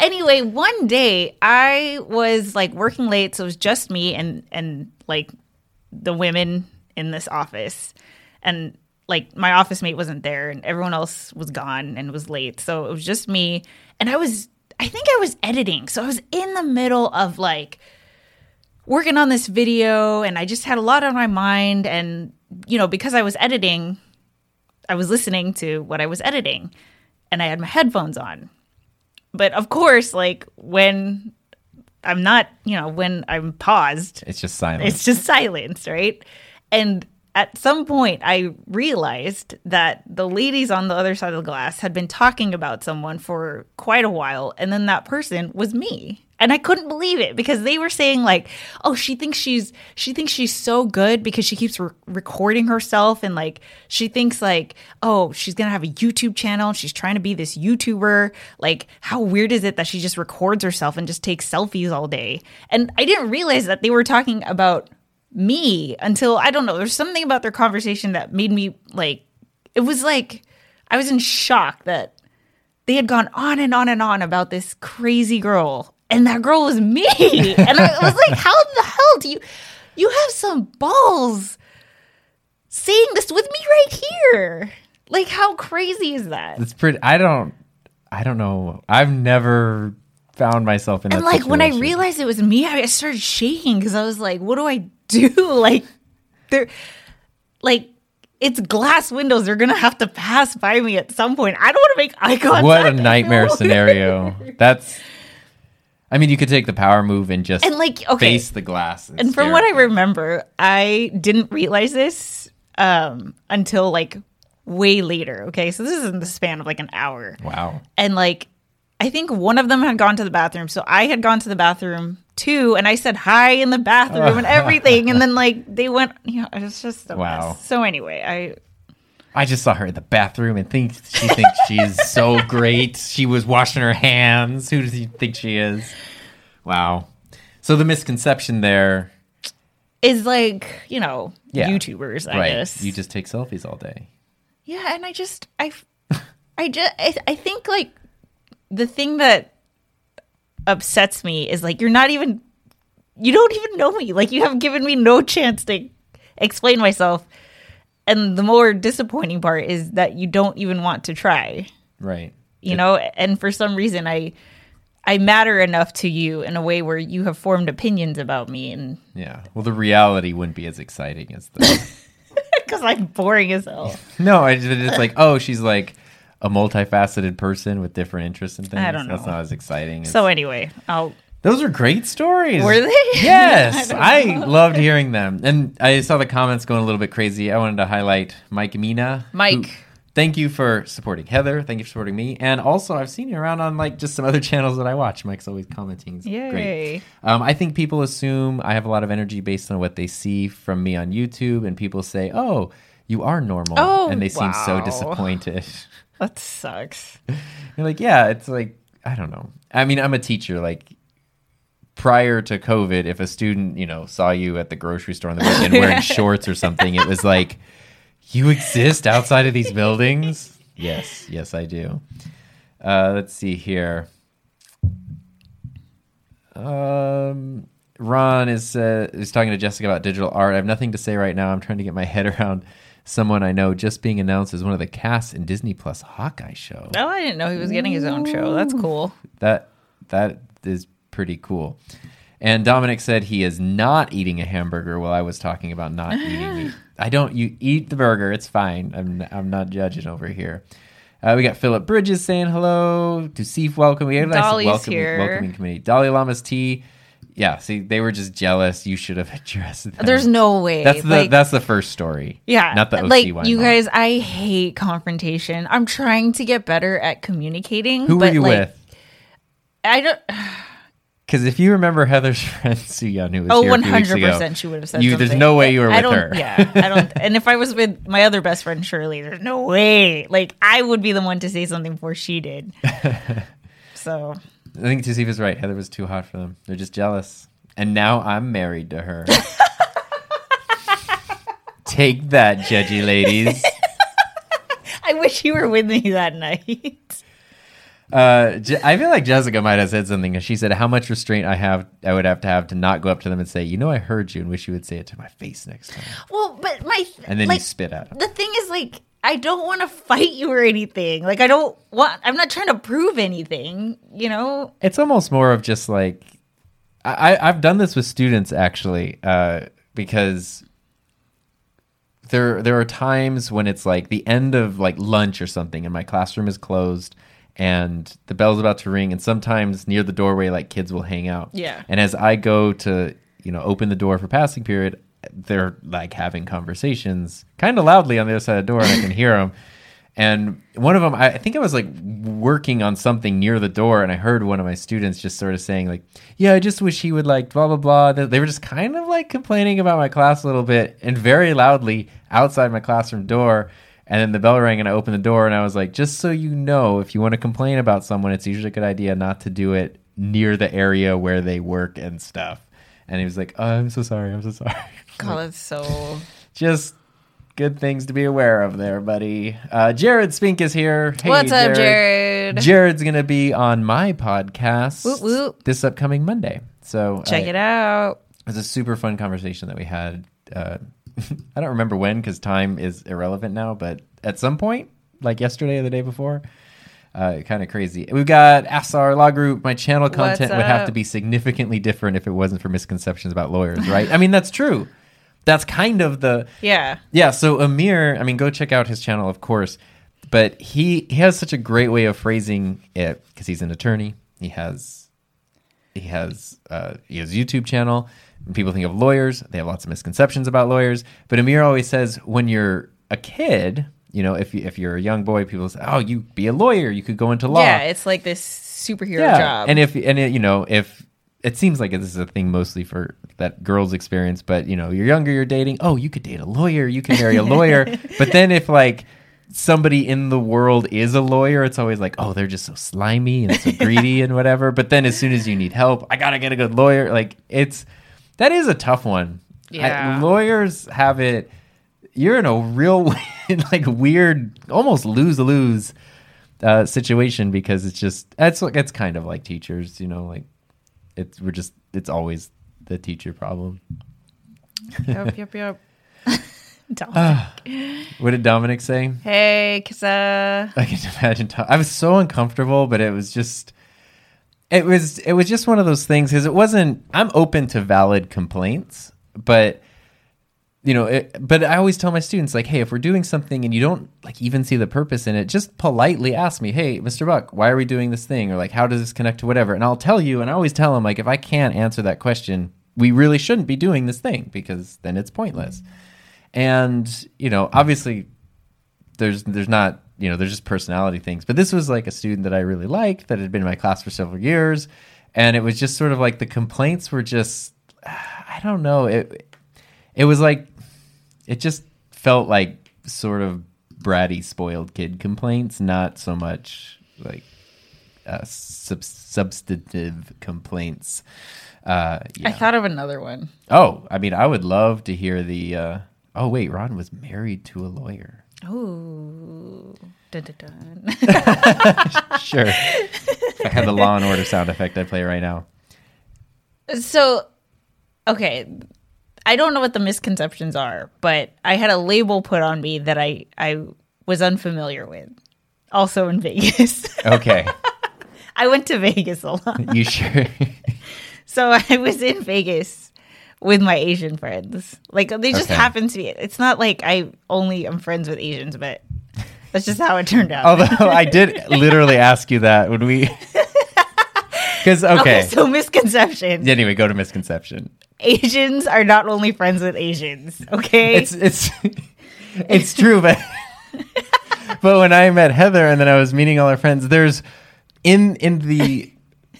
[SPEAKER 2] anyway, one day I was like working late, so it was just me and and like the women in this office, and like my office mate wasn't there, and everyone else was gone and was late, so it was just me, and I was I think I was editing, so I was in the middle of like working on this video, and I just had a lot on my mind, and you know because I was editing, I was listening to what I was editing, and I had my headphones on but of course like when i'm not you know when i'm paused
[SPEAKER 1] it's just silence.
[SPEAKER 2] it's just silence right and at some point i realized that the ladies on the other side of the glass had been talking about someone for quite a while and then that person was me and i couldn't believe it because they were saying like oh she thinks she's she thinks she's so good because she keeps re- recording herself and like she thinks like oh she's gonna have a youtube channel. She's trying to be this youtuber. Like how weird is it that she just records herself and just takes selfies all day? And i didn't realize that they were talking about me until I don't know. There's something about their conversation that made me like it was like I was in shock that they had gone on and on and on about this crazy girl and that girl was me. [laughs] and I was like, how the hell do you you have some balls saying this with me right here? Like how crazy is that?
[SPEAKER 1] It's pretty. I don't. I don't know. I've never found myself in.
[SPEAKER 2] And
[SPEAKER 1] that
[SPEAKER 2] like when I realized it was me, I started shaking because I was like, "What do I do?" [laughs] Like, they're like it's glass windows. They're gonna have to pass by me at some point. I don't want to make eye contact.
[SPEAKER 1] what a nightmare [laughs] scenario. That's. I mean, you could take the power move and just
[SPEAKER 2] And like, okay,
[SPEAKER 1] face the glass. And,
[SPEAKER 2] and from what I remember, I didn't realize this um, until like way later. Okay, so this is in the span of like an hour.
[SPEAKER 1] Wow.
[SPEAKER 2] and like I think one of them had gone to the bathroom, so I had gone to the bathroom too, and I said hi in the bathroom and [laughs] everything, and then like they went, you know, it's just a
[SPEAKER 1] Wow.
[SPEAKER 2] mess. So anyway, I
[SPEAKER 1] I just saw her in the bathroom and think she thinks she's so [laughs] great. She was washing her hands. Who does he think she is? Wow. So the misconception there,
[SPEAKER 2] is like you know
[SPEAKER 1] Yeah.
[SPEAKER 2] YouTubers, I
[SPEAKER 1] right?
[SPEAKER 2] guess.
[SPEAKER 1] You just take selfies all day.
[SPEAKER 2] yeah, and I just I I just I, I think like the thing that upsets me is like you're not even you don't even know me. Like you have given me no chance to explain myself. And the more disappointing part is that you don't even want to try.
[SPEAKER 1] Right.
[SPEAKER 2] You know, and for some reason I I matter enough to you in a way where you have formed opinions about me and
[SPEAKER 1] Yeah. Well, the reality wouldn't be as exciting as the. [laughs]
[SPEAKER 2] because I'm boring as hell. [laughs]
[SPEAKER 1] no, I just, it's like, oh, she's like a multifaceted person with different interests and things.
[SPEAKER 2] I don't know.
[SPEAKER 1] That's not as exciting. as-
[SPEAKER 2] So anyway, I'll
[SPEAKER 1] Those are great stories.
[SPEAKER 2] Were they? [laughs]
[SPEAKER 1] Yes,
[SPEAKER 2] I
[SPEAKER 1] I, loved hearing them. And I saw the comments going a little bit crazy. I wanted to highlight Mike Mina.
[SPEAKER 2] Mike.
[SPEAKER 1] who- thank you for supporting Heather. Thank you for supporting me. And also, I've seen you around on like just some other [laughs] channels that I watch. Mike's always commenting. It's
[SPEAKER 2] Yay.
[SPEAKER 1] Great. Um, I think people assume I have a lot of energy based on what they see from me on YouTube, and people say, "Oh, you are normal,"
[SPEAKER 2] Oh,
[SPEAKER 1] and they seem so disappointed.
[SPEAKER 2] that sucks. [laughs]
[SPEAKER 1] You're like, yeah, it's like I don't know. I mean, I'm a teacher. Like prior to COVID, if a student, you know, saw you at the grocery store on the weekend wearing [laughs] shorts or something, it was like, you exist outside of these buildings. Yes, yes, I do. Uh, let's see here. Um, Ron is uh, is talking to Jessica about digital art. I have nothing to say right now. I'm trying to get my [laughs] head around someone I know just being announced as one of the casts in Disney Plus Hawkeye show.
[SPEAKER 2] Oh, I didn't know he was getting his own show. That's cool.
[SPEAKER 1] That that is pretty cool. And Dominic said he is not eating a hamburger while I was talking about not [laughs] eating meat. I don't. You eat the burger. It's fine. I'm I'm not judging over here. Uh, we got Philip Bridges saying hello to Seif. Welcome. We had a nice
[SPEAKER 2] Dolly's
[SPEAKER 1] welcoming,
[SPEAKER 2] here.
[SPEAKER 1] welcoming committee. Dolly Lamas tea. Yeah. See, they were just jealous. You should have [laughs] addressed them.
[SPEAKER 2] There's no way.
[SPEAKER 1] That's the
[SPEAKER 2] like,
[SPEAKER 1] that's the first story.
[SPEAKER 2] yeah,
[SPEAKER 1] Not the OC
[SPEAKER 2] like
[SPEAKER 1] wine
[SPEAKER 2] you
[SPEAKER 1] mom.
[SPEAKER 2] guys. I hate confrontation. I'm trying to get better at communicating.
[SPEAKER 1] Who were
[SPEAKER 2] but,
[SPEAKER 1] you
[SPEAKER 2] like,
[SPEAKER 1] with?
[SPEAKER 2] I don't. [sighs]
[SPEAKER 1] Because if you remember Heather's [laughs] friend Suyeon, who was
[SPEAKER 2] Oh,
[SPEAKER 1] here a
[SPEAKER 2] one
[SPEAKER 1] few weeks
[SPEAKER 2] hundred
[SPEAKER 1] ago,
[SPEAKER 2] percent. She would have said.
[SPEAKER 1] you, there's
[SPEAKER 2] something.
[SPEAKER 1] no way you were
[SPEAKER 2] I
[SPEAKER 1] with
[SPEAKER 2] don't,
[SPEAKER 1] her.
[SPEAKER 2] Yeah, [laughs] I don't. And if I was with my other best friend Shirley, there's no way. Like I would be the one to say something before she did. [laughs] so
[SPEAKER 1] I think Tusif is right. Heather was too hot for them. They're just jealous. And now I'm married to her. Take that, judgy ladies.
[SPEAKER 2] I wish you were with me that night.
[SPEAKER 1] Uh, Je- I feel like Jessica might have said something. She said, "How much restraint I have, I would have to have to not go up to them and say, you know, I heard you, and wish you would say it to my face next time.'
[SPEAKER 2] Well, but my
[SPEAKER 1] And then
[SPEAKER 2] like,
[SPEAKER 1] you spit at
[SPEAKER 2] the thing is like I don't want to fight you or anything. Like I don't want. I'm not trying to prove anything. You know.
[SPEAKER 1] It's almost more of just like I, I- I've done this with students actually, uh, because there there are times when it's like the end of like lunch or something, and my classroom is closed, and the bell's about to ring, and sometimes near the doorway, like kids will hang out.
[SPEAKER 2] Yeah.
[SPEAKER 1] And as I go to you know open the door for passing period, they're like having conversations kind of loudly on the other side of the door, and I can hear them. And one of them, I I think I was like working on something near the door, and I heard one of my students just sort of saying, like, "Yeah, I just wish he would like blah blah blah." They they were just kind of like complaining about my class a little bit, and very loudly outside my classroom door. And then the bell rang, and I opened the door, and I was like, "Just so you know, if you want to complain about someone, it's usually a good idea not to do it near the area where they work and stuff." and he was like, oh, "I'm so sorry. I'm so sorry." [laughs]
[SPEAKER 2] God, that's so. [laughs]
[SPEAKER 1] Just good things to be aware of there, buddy. Uh, Jared Spink is here. Hey,
[SPEAKER 2] What's up, Jared?
[SPEAKER 1] Jared's gonna be on my podcast this upcoming Monday. So
[SPEAKER 2] Check
[SPEAKER 1] I-
[SPEAKER 2] it out.
[SPEAKER 1] It was a super fun conversation that we had. Uh, [laughs] I don't remember when because time is irrelevant now, but at some point, like yesterday or the day before, uh, kind of crazy. We've got Ask Our Law Group. My channel content would have to be significantly different if it wasn't for misconceptions about lawyers, right? I mean, that's true. That's kind of the
[SPEAKER 2] Yeah.
[SPEAKER 1] yeah, so Amir, I mean, go check out his channel, of course, but he he has such a great way of phrasing it because he's an attorney. He has he has uh, he has a YouTube channel. When people think of lawyers, they have lots of misconceptions about lawyers. But Amir always says when you're a kid, you know, if you, if you're a young boy, people say, "Oh, you be a lawyer. You could go into law."
[SPEAKER 2] Yeah, it's like this superhero job.
[SPEAKER 1] And if and it, you know if it seems like this is a thing mostly for that girls experience, but you know you're younger, you're dating. Oh, you could date a lawyer. You can marry a lawyer. [laughs] but then if like somebody in the world is a lawyer, it's always like, oh, they're just so slimy and so greedy and whatever. But then as soon as you need help, I gotta get a good lawyer. Like it's that is a tough one. I-
[SPEAKER 2] Yeah.
[SPEAKER 1] lawyers have it. You're in a real [laughs] like weird, almost lose lose uh, situation because it's just that's it's kind of like teachers, you know, like it's we're just it's always the teacher problem.
[SPEAKER 2] yep, yep, yep. Don't.
[SPEAKER 1] What did Dominic say?
[SPEAKER 2] hey, Kissa.
[SPEAKER 1] I can imagine. Tom- I was so uncomfortable, but it was just, it was, it was just one of those things because it wasn't. I'm open to valid complaints, but you know, it, but I always tell my students like, hey, if we're doing something and you don't like even see the purpose in it, just politely ask me, hey, Mr. Buck, why are we doing this thing, or like, how does this connect to whatever, and I'll tell you. And I always tell them like, if I can't answer that question, we really shouldn't be doing this thing because then it's pointless. And you know, obviously, there's there's not you know there's just personality things. But this was like a student that i really liked that had been in my class for several years. And it was just sort of like the complaints were just [sighs] i don't know it it was like it just felt like sort of bratty spoiled kid complaints not so much like uh, sub- substantive complaints. Uh
[SPEAKER 2] I thought of another one.
[SPEAKER 1] oh i mean i would love to hear the uh oh wait ron was married to a lawyer
[SPEAKER 2] Ooh. Dun, dun, dun. [laughs]
[SPEAKER 1] Sure. if I had the Law and Order sound effect, I'd play right now.
[SPEAKER 2] so, okay. I don't know what the misconceptions are, but I had a label put on me that I, I was unfamiliar with. Also in Vegas. [laughs]
[SPEAKER 1] Okay.
[SPEAKER 2] I went to Vegas a lot.
[SPEAKER 1] you sure? [laughs]
[SPEAKER 2] So I was in Vegas with my Asian friends. Like they just
[SPEAKER 1] Okay.
[SPEAKER 2] happen to be. It's not like I only am friends with Asians, but that's just how it turned out.
[SPEAKER 1] Although I did [laughs] literally ask you that when we. [laughs] Because, okay.
[SPEAKER 2] so misconception.
[SPEAKER 1] Anyway, go to misconception.
[SPEAKER 2] Asians are not only friends with Asians. Okay.
[SPEAKER 1] It's it's [laughs] it's true, but but when I met Heather and then I was meeting all our friends, there's in in the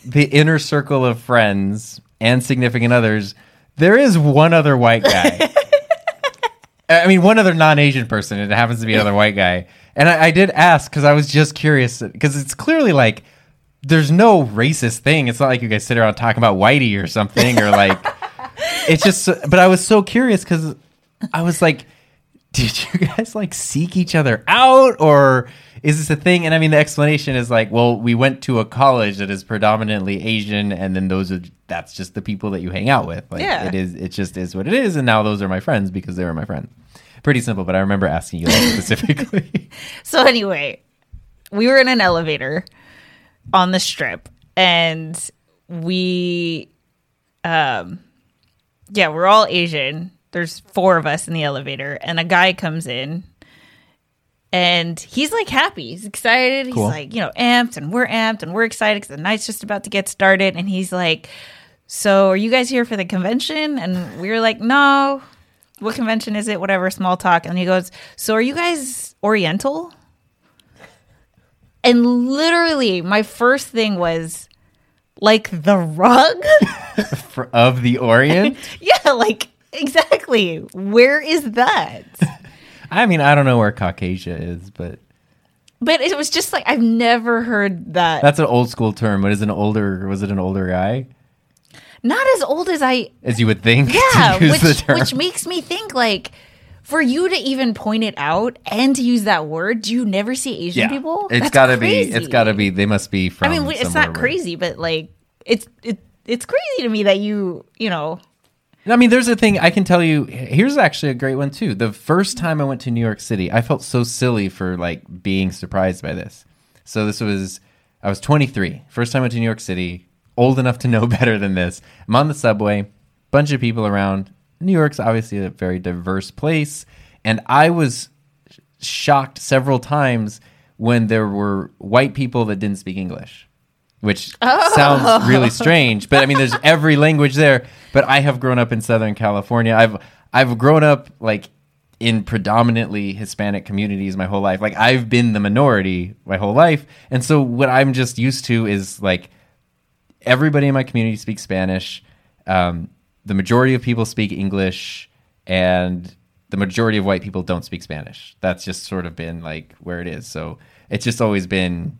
[SPEAKER 1] the inner circle of friends and significant others, there is one other white guy. [laughs] I mean, one other non-Asian person, and it happens to be another white guy. And I, I did ask because I was just curious because it's clearly like there's no racist thing. It's not like you guys sit around talking about whitey or something or like [laughs] it's just. But I was so curious because I was like, did you guys like seek each other out or is this a thing? And I mean, the explanation is like, well, we went to a college that is predominantly Asian, and then those are that's just the people that you hang out with. Like,
[SPEAKER 2] Yeah.
[SPEAKER 1] it is. It just is what it is, and now those are my friends because they were my friends. Pretty simple, but I remember asking you that [laughs] specifically.
[SPEAKER 2] so anyway, we were in an elevator on the strip and we um yeah, we're all Asian. There's four of us in the elevator and a guy comes in and he's like happy. He's excited.
[SPEAKER 1] Cool.
[SPEAKER 2] He's like, you know, amped and we're amped and we're excited because the night's just about to get started. And he's like, So are you guys here for the convention? And we were like, No. What convention is it? Whatever, small talk. And he goes, So are you guys Oriental? And literally, my first thing was like the rug? [laughs]
[SPEAKER 1] Of the Orient. [laughs]
[SPEAKER 2] yeah, like exactly. Where is that?
[SPEAKER 1] I mean, I don't know where Caucasia is, but
[SPEAKER 2] But it was just like I've never heard that.
[SPEAKER 1] that's an old school term. What is an older? Was it an older guy?
[SPEAKER 2] not as old as I
[SPEAKER 1] as you would think.
[SPEAKER 2] yeah, [laughs] which which makes me think like for you to even point it out and to use that word, do you never see Asian
[SPEAKER 1] yeah,
[SPEAKER 2] people?
[SPEAKER 1] it's
[SPEAKER 2] That's
[SPEAKER 1] got to be. It's got to be. They must be from.
[SPEAKER 2] I mean, it's not
[SPEAKER 1] where-
[SPEAKER 2] crazy, but like it's it it's crazy to me that you you know
[SPEAKER 1] I mean, there's a thing I can tell you. Here's actually a great one too. The first time I went to New York City, I felt so silly for like being surprised by this. So this was I was 23. First time I went to New York City, old enough to know [laughs] better than this. I'm on the subway, bunch of people around. New York's obviously a very diverse place, and I was shocked several times when there were white people that didn't speak English which sounds really [laughs] strange. But I mean, there's every language there. But I have grown up in Southern California. I've I've grown up like in predominantly Hispanic communities my whole life. Like I've been the minority my whole life, and so what I'm just used to is like everybody in my community speaks Spanish. Um, the majority of people speak English, and the majority of white people don't speak Spanish. That's just sort of been like where it is. So it's just always been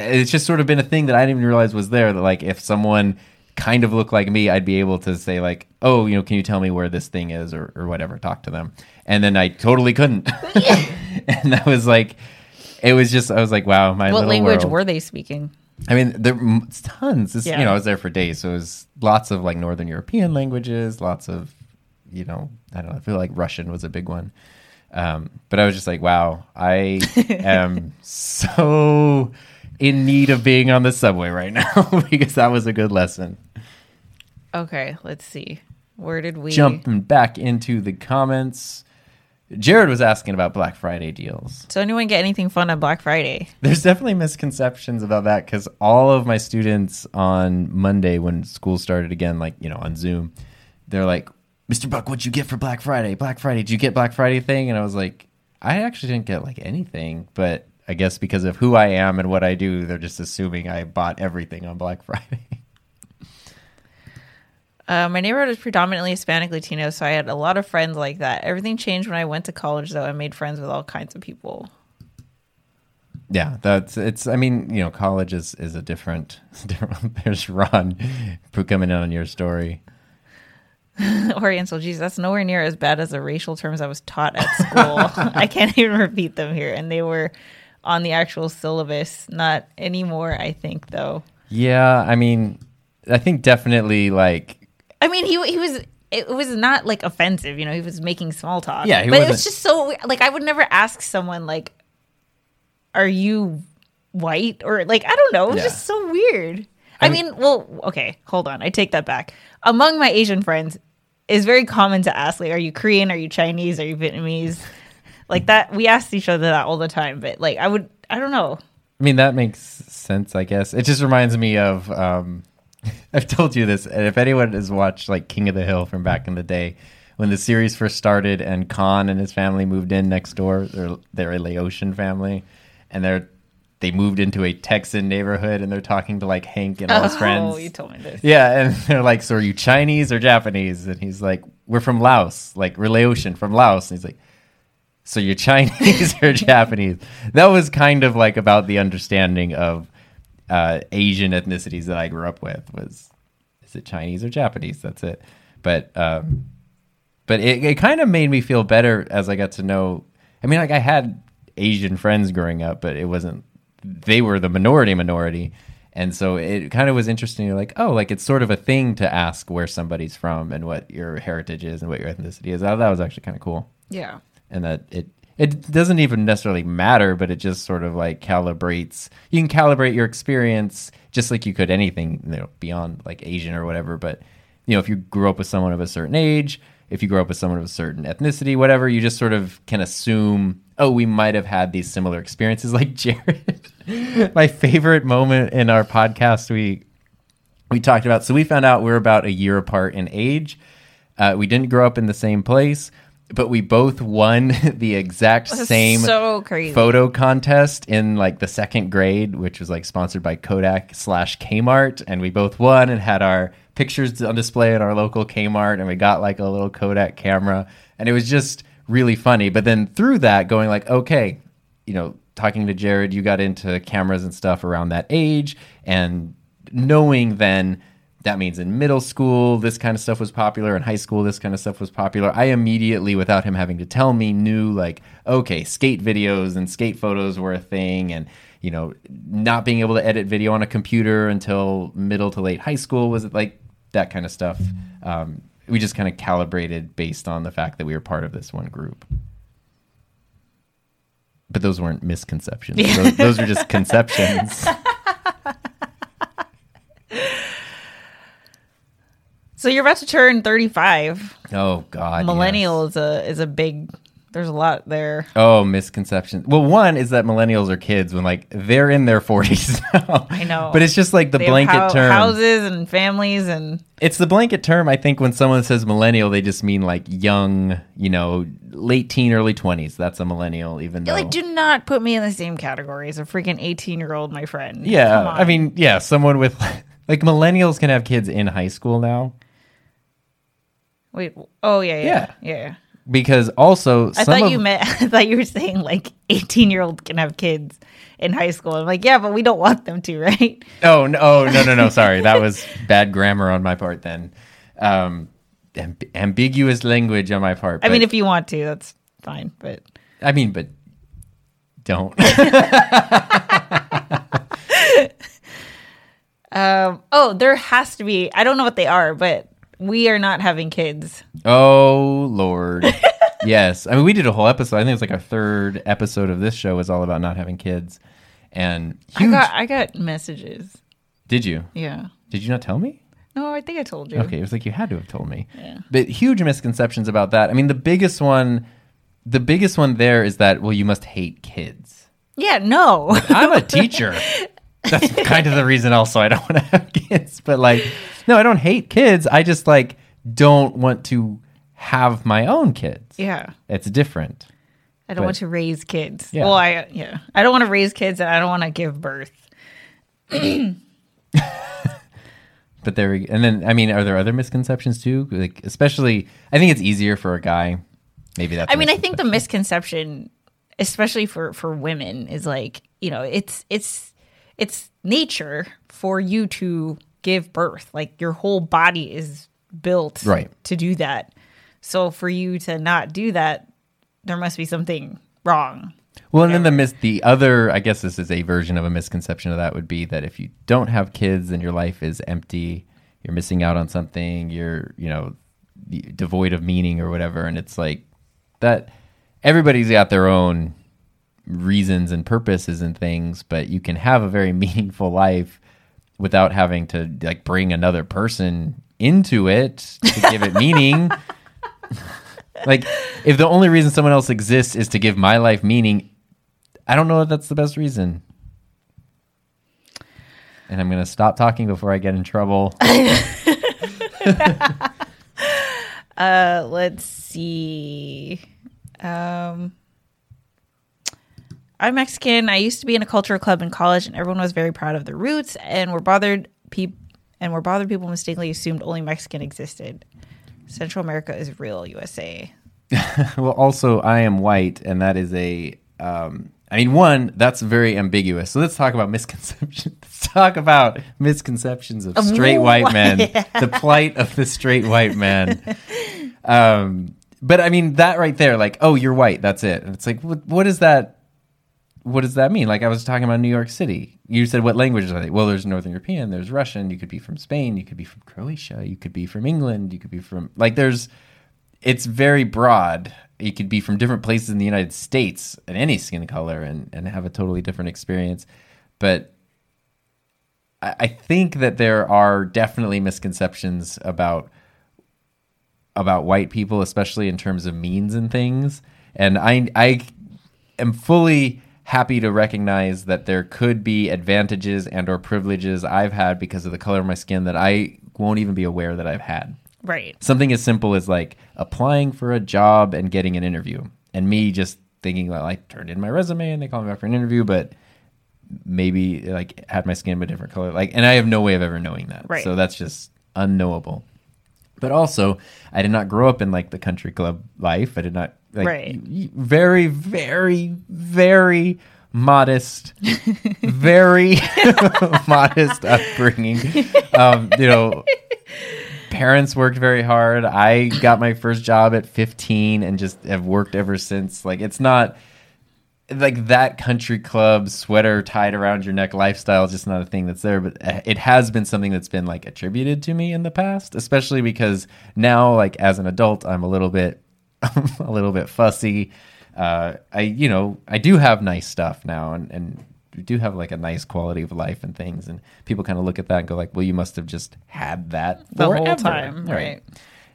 [SPEAKER 1] it's just sort of been a thing that I didn't even realize was there. That like if someone kind of looked like me, I'd be able to say like, "Oh, you know, can you tell me where this thing is?" or or whatever. Talk to them, and then I totally couldn't. [laughs] and that was like, it was just I was like, "Wow, my
[SPEAKER 2] what language
[SPEAKER 1] world."
[SPEAKER 2] were they speaking?
[SPEAKER 1] I mean, there it's tons.
[SPEAKER 2] Yeah.
[SPEAKER 1] You know, I was there for days, so it was lots of like Northern European languages, lots of, you know, I don't know. I feel like Russian was a big one. Um, but I was just like, wow, I [laughs] am so in need of being on the subway right now [laughs] because that was a good lesson.
[SPEAKER 2] Okay, let's see. Where did we
[SPEAKER 1] Jumping back into the comments, Jared was asking about Black Friday deals.
[SPEAKER 2] So anyone get anything fun on Black Friday?
[SPEAKER 1] There's definitely misconceptions about that because all of my students on Monday, when school started again, like, you know, on Zoom, they're like, Mr. Buck, what'd you get for Black Friday? Black Friday, did you get Black Friday thing? And I was like, I actually didn't get like anything, but I guess because of who I am and what I do, they're just assuming I bought everything on Black [laughs] Friday.
[SPEAKER 2] Uh, my neighborhood is predominantly Hispanic Latino, so I had a lot of friends like that. Everything changed when I went to college, though. I made friends with all kinds of people.
[SPEAKER 1] yeah, that's it's. I mean, you know, college is is a different. [laughs] different there's Ron [laughs] coming in on your story.
[SPEAKER 2] Oriental, geez, that's nowhere near as bad as the racial terms I was taught at school. I can't even repeat them here, and they were on the actual syllabus. Not anymore, I think, though.
[SPEAKER 1] Yeah, I mean, I think definitely like
[SPEAKER 2] I mean, he he was. It was not like offensive, you know. He was making small talk.
[SPEAKER 1] Yeah, he
[SPEAKER 2] but it was just so like I would never ask someone like, "Are you white?" or like I don't know. It was
[SPEAKER 1] Yeah.
[SPEAKER 2] just so weird. I,
[SPEAKER 1] I
[SPEAKER 2] mean, well, okay, hold on. I take that back. Among my Asian friends, it's very common to ask like, "Are you Korean? Are you Chinese? Are you Vietnamese?" Like that. We asked each other that all the time. But like, I would, I don't know.
[SPEAKER 1] I mean, that makes sense, I guess. It just reminds me of um, [laughs] I've told you this, and if anyone has watched like King of the Hill from back in the day, when the series first started and Kahn and his family moved in next door, they're they're a Laotian family, and they're they moved into a Texan neighborhood, and they're talking to like Hank and all his [laughs] friends.
[SPEAKER 2] Oh, you told me this.
[SPEAKER 1] Yeah, and [laughs] they're like, "So are you Chinese or Japanese?" And he's like, "We're from Laos, like we're Laotian from Laos." And he's like, "So you're Chinese [laughs] or Japanese?" That was kind of like about the understanding of uh, Asian ethnicities that I grew up with. Was is it Chinese or Japanese? That's it. But um, but it, it kind of made me feel better as I got to know. I mean, like I had Asian friends growing up, but it wasn't. They were the minority minority, and so it kind of was interesting. You're like, oh, like it's sort of a thing to ask where somebody's from and what your heritage is and what your ethnicity is. That, that was actually kind of cool,
[SPEAKER 2] Yeah.
[SPEAKER 1] And that it it doesn't even necessarily matter, but it just sort of like calibrates. You can calibrate your experience just like you could anything, you know, beyond like Asian or whatever. But you know, if you grew up with someone of a certain age, if you grew up with someone of a certain ethnicity, whatever, you just sort of can assume, oh, we might have had these similar experiences. [laughs] Like Jared, my favorite moment in our podcast, we we talked about. So we found out we're about a year apart in age. Uh, we didn't grow up in the same place, but we both won [laughs] the exact same
[SPEAKER 2] so
[SPEAKER 1] photo contest in like the second grade, which was like sponsored by Kodak slash Kmart, and we both won and had our pictures on display at our local Kmart, and we got like a little Kodak camera, and it was just really funny. But then through that, going like, okay, you know, talking to Jared, you got into cameras and stuff around that age, and knowing then that means in middle school this kind of stuff was popular. In high school this kind of stuff was popular. I immediately without him having to tell me knew like okay skate videos and skate photos were a thing and you know not being able to edit video on a computer until middle to late high school was like that kind of stuff. Um, we just kind of calibrated based on the fact that we were part of this one group. But those weren't misconceptions. Those, those were just conceptions [laughs]
[SPEAKER 2] So you're about to turn 35.
[SPEAKER 1] oh god
[SPEAKER 2] Millennial
[SPEAKER 1] yes.
[SPEAKER 2] is uh, a is a big. There's a lot there.
[SPEAKER 1] Oh, misconception. Well, one is that millennials are kids when like they're in their [laughs] 40s now.
[SPEAKER 2] I know.
[SPEAKER 1] But it's just like the
[SPEAKER 2] They
[SPEAKER 1] blanket
[SPEAKER 2] hou-
[SPEAKER 1] term.
[SPEAKER 2] houses and families and
[SPEAKER 1] It's the blanket term. I think when someone says millennial, they just mean like young, you know, late teen, early 20s. That's a millennial, even though.
[SPEAKER 2] like do not put me in the same category as a freaking 18 year old, my friend.
[SPEAKER 1] yeah.
[SPEAKER 2] Come on.
[SPEAKER 1] I mean, yeah, someone with [laughs] like millennials can have kids in high school now
[SPEAKER 2] wait. Oh yeah, yeah,
[SPEAKER 1] Yeah.
[SPEAKER 2] yeah.
[SPEAKER 1] because also
[SPEAKER 2] I thought
[SPEAKER 1] of,
[SPEAKER 2] you meant. [laughs] I thought you were saying like eighteen-year-old can have kids in high school. I'm like, yeah, but we don't want them to, [laughs] right?
[SPEAKER 1] Oh no, oh, no, no, no. Sorry, that was [laughs] bad grammar on my part. Then, um, amb- ambiguous language on my part.
[SPEAKER 2] I mean, if you want to, that's fine. But
[SPEAKER 1] I mean, but don't.
[SPEAKER 2] um, oh, there has to be. I don't know what they are, but we are not having kids.
[SPEAKER 1] oh Lord. [laughs] yes, I mean, we did a whole episode. I think it was like our third episode of this show was all about not having kids. And huge.
[SPEAKER 2] I got I got messages.
[SPEAKER 1] did you?
[SPEAKER 2] Yeah.
[SPEAKER 1] Did you not tell me?
[SPEAKER 2] No, I think I told you.
[SPEAKER 1] Okay, it was like you had to have told me.
[SPEAKER 2] Yeah.
[SPEAKER 1] But huge misconceptions about that. I mean, the biggest one, the biggest one there is that well, you must hate kids.
[SPEAKER 2] Yeah. No.
[SPEAKER 1] I'm a teacher. [laughs] That's kind of the reason also I don't want to have kids. But like, no, I don't hate kids. I just like don't want to have my own kids.
[SPEAKER 2] yeah.
[SPEAKER 1] It's different.
[SPEAKER 2] I don't
[SPEAKER 1] But-
[SPEAKER 2] want to raise kids.
[SPEAKER 1] Yeah.
[SPEAKER 2] Well, I yeah. I don't want to raise kids, and I don't want to give birth. [coughs]
[SPEAKER 1] But there, we, and then I mean, are there other misconceptions too? Like, especially, I think it's easier for a guy. Maybe that's.
[SPEAKER 2] I mean, I think the
[SPEAKER 1] misconception.
[SPEAKER 2] misconception, especially for for women, is like you know, it's it's it's nature for you to give birth. Like your whole body is built
[SPEAKER 1] Right.
[SPEAKER 2] to do that. So for you to not do that, there must be something wrong.
[SPEAKER 1] Well, and then the mis- the other, I guess this is a version of a misconception of that would be that if you don't have kids and your life is empty, you're missing out on something. You're, you know, devoid of meaning or whatever. And it's like that. Everybody's got their own reasons and purposes and things, but you can have a very [laughs] meaningful life without having to like bring another person into it to give it meaning. [laughs] like if the only reason someone else exists is to give my life meaning, I don't know if that's the best reason. And I'm going to stop talking before I get in trouble. [laughs]
[SPEAKER 2] Uh, let's see. Um, I'm Mexican. I used to be in a cultural club in college, and everyone was very proud of their roots, and were bothered people and were bothered people mistakenly assumed only Mexican existed. Central America is real, USA. [laughs]
[SPEAKER 1] well, also, I am white, and that is a. Um, I mean, one, that's very ambiguous. So let's talk about misconceptions. [laughs] Let's talk about misconceptions of straight white men, [laughs] the plight of the straight white man. Um, but I mean, that right there, like, oh, you're white, that's it. And it's like, what, what is that? What does that mean? Like, I was talking about New York City. You said, what languages are they? Well, there's Northern European, there's Russian, you could be from Spain, you could be from Croatia, you could be from England, you could be from, like, there's, it's very broad. You could be from different places in the United States and any skin color and, and have a totally different experience. But I, I think that there are definitely misconceptions about about white people, especially in terms of means and things. And I I am fully happy to recognize that there could be advantages and or privileges I've had because of the color of my skin that I won't even be aware that I've had.
[SPEAKER 2] Right.
[SPEAKER 1] something as simple as like applying for a job and getting an interview and me just thinking that I turned in my resume and they called me back for an interview but maybe like had my skin a different color. Like and I have no way of ever knowing that.
[SPEAKER 2] Right.
[SPEAKER 1] so that's just unknowable. But also I did not grow up in like the country club life. I did not like
[SPEAKER 2] Right.
[SPEAKER 1] very very very modest, [laughs] very [laughs] modest upbringing. Um, you know, parents worked very hard. I got my first job at 15 and just have worked ever since. Like, it's not like that country club sweater tied around your neck lifestyle is just not a thing that's there but uh, it has been something that's been like attributed to me in the past especially because now like as an adult i'm a little bit [laughs] a little bit fussy uh, i you know i do have nice stuff now and and we do have like a nice quality of life and things and people kind of look at that and go like well you must have just had that
[SPEAKER 2] The whole
[SPEAKER 1] forever."
[SPEAKER 2] time, right.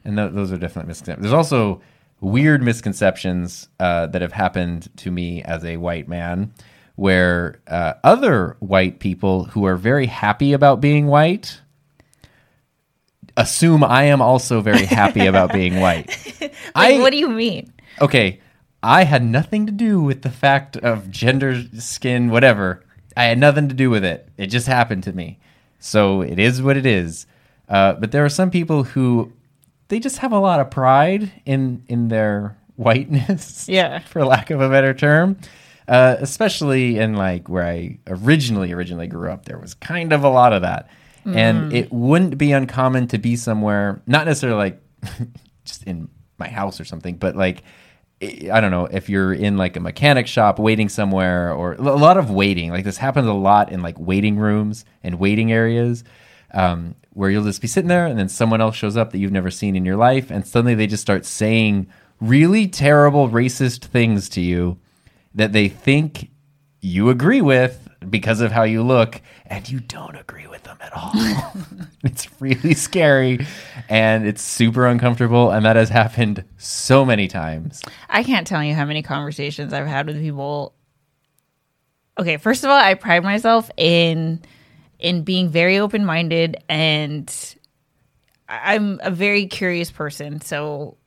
[SPEAKER 1] and th- those are definitely misconceptions. There's also weird misconceptions uh, that have happened to me as a white man, where uh, other white people who are very happy about being white assume I am also very happy about being [laughs] white.
[SPEAKER 2] Like,
[SPEAKER 1] I
[SPEAKER 2] what do you mean?
[SPEAKER 1] okay, I had nothing to do with the fact of gender, skin, whatever. I had nothing to do with it. It just happened to me. So it is what it is. Uh, but there are some people who they just have a lot of pride in in their whiteness.
[SPEAKER 2] Yeah. [laughs]
[SPEAKER 1] for lack of a better term. Uh, especially in like where I originally originally grew up, there was kind of a lot of that, and it wouldn't be uncommon to be somewhere, not necessarily like [laughs] just in my house or something, but like I I don't know if you're in like a mechanic shop waiting somewhere or a lot of waiting. Like this happens a lot in like waiting rooms and waiting areas um, where you'll just be sitting there and then someone else shows up that you've never seen in your life and suddenly they just start saying really terrible racist things to you that they think you agree with because of how you look and you don't agree with them at all. [laughs] it's really scary and it's super uncomfortable and that has happened so many times.
[SPEAKER 2] I can't tell you how many conversations I've had with people. Okay, first of all, I pride myself in in being very open minded and I'm a very curious person. So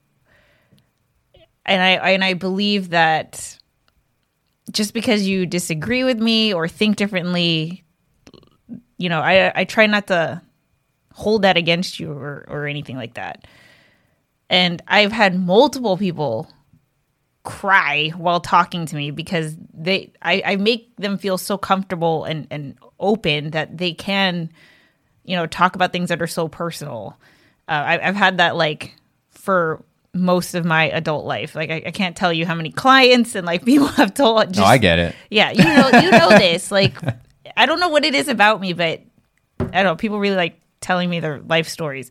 [SPEAKER 2] and I and I believe that just because you disagree with me or think differently, you know, I I try not to hold that against you or or anything like that. And I've had multiple people cry while talking to me because they I, I make them feel so comfortable and, and open that they can, you know, talk about things that are so personal. Uh, I, I've had that like for most of my adult life. Like I, I can't tell you how many clients and like [laughs] people have told. Just,
[SPEAKER 1] No, I get it.
[SPEAKER 2] Yeah, you know, you know [laughs] this. Like, I don't know what it is about me, but I don't know. People really like telling me their life stories.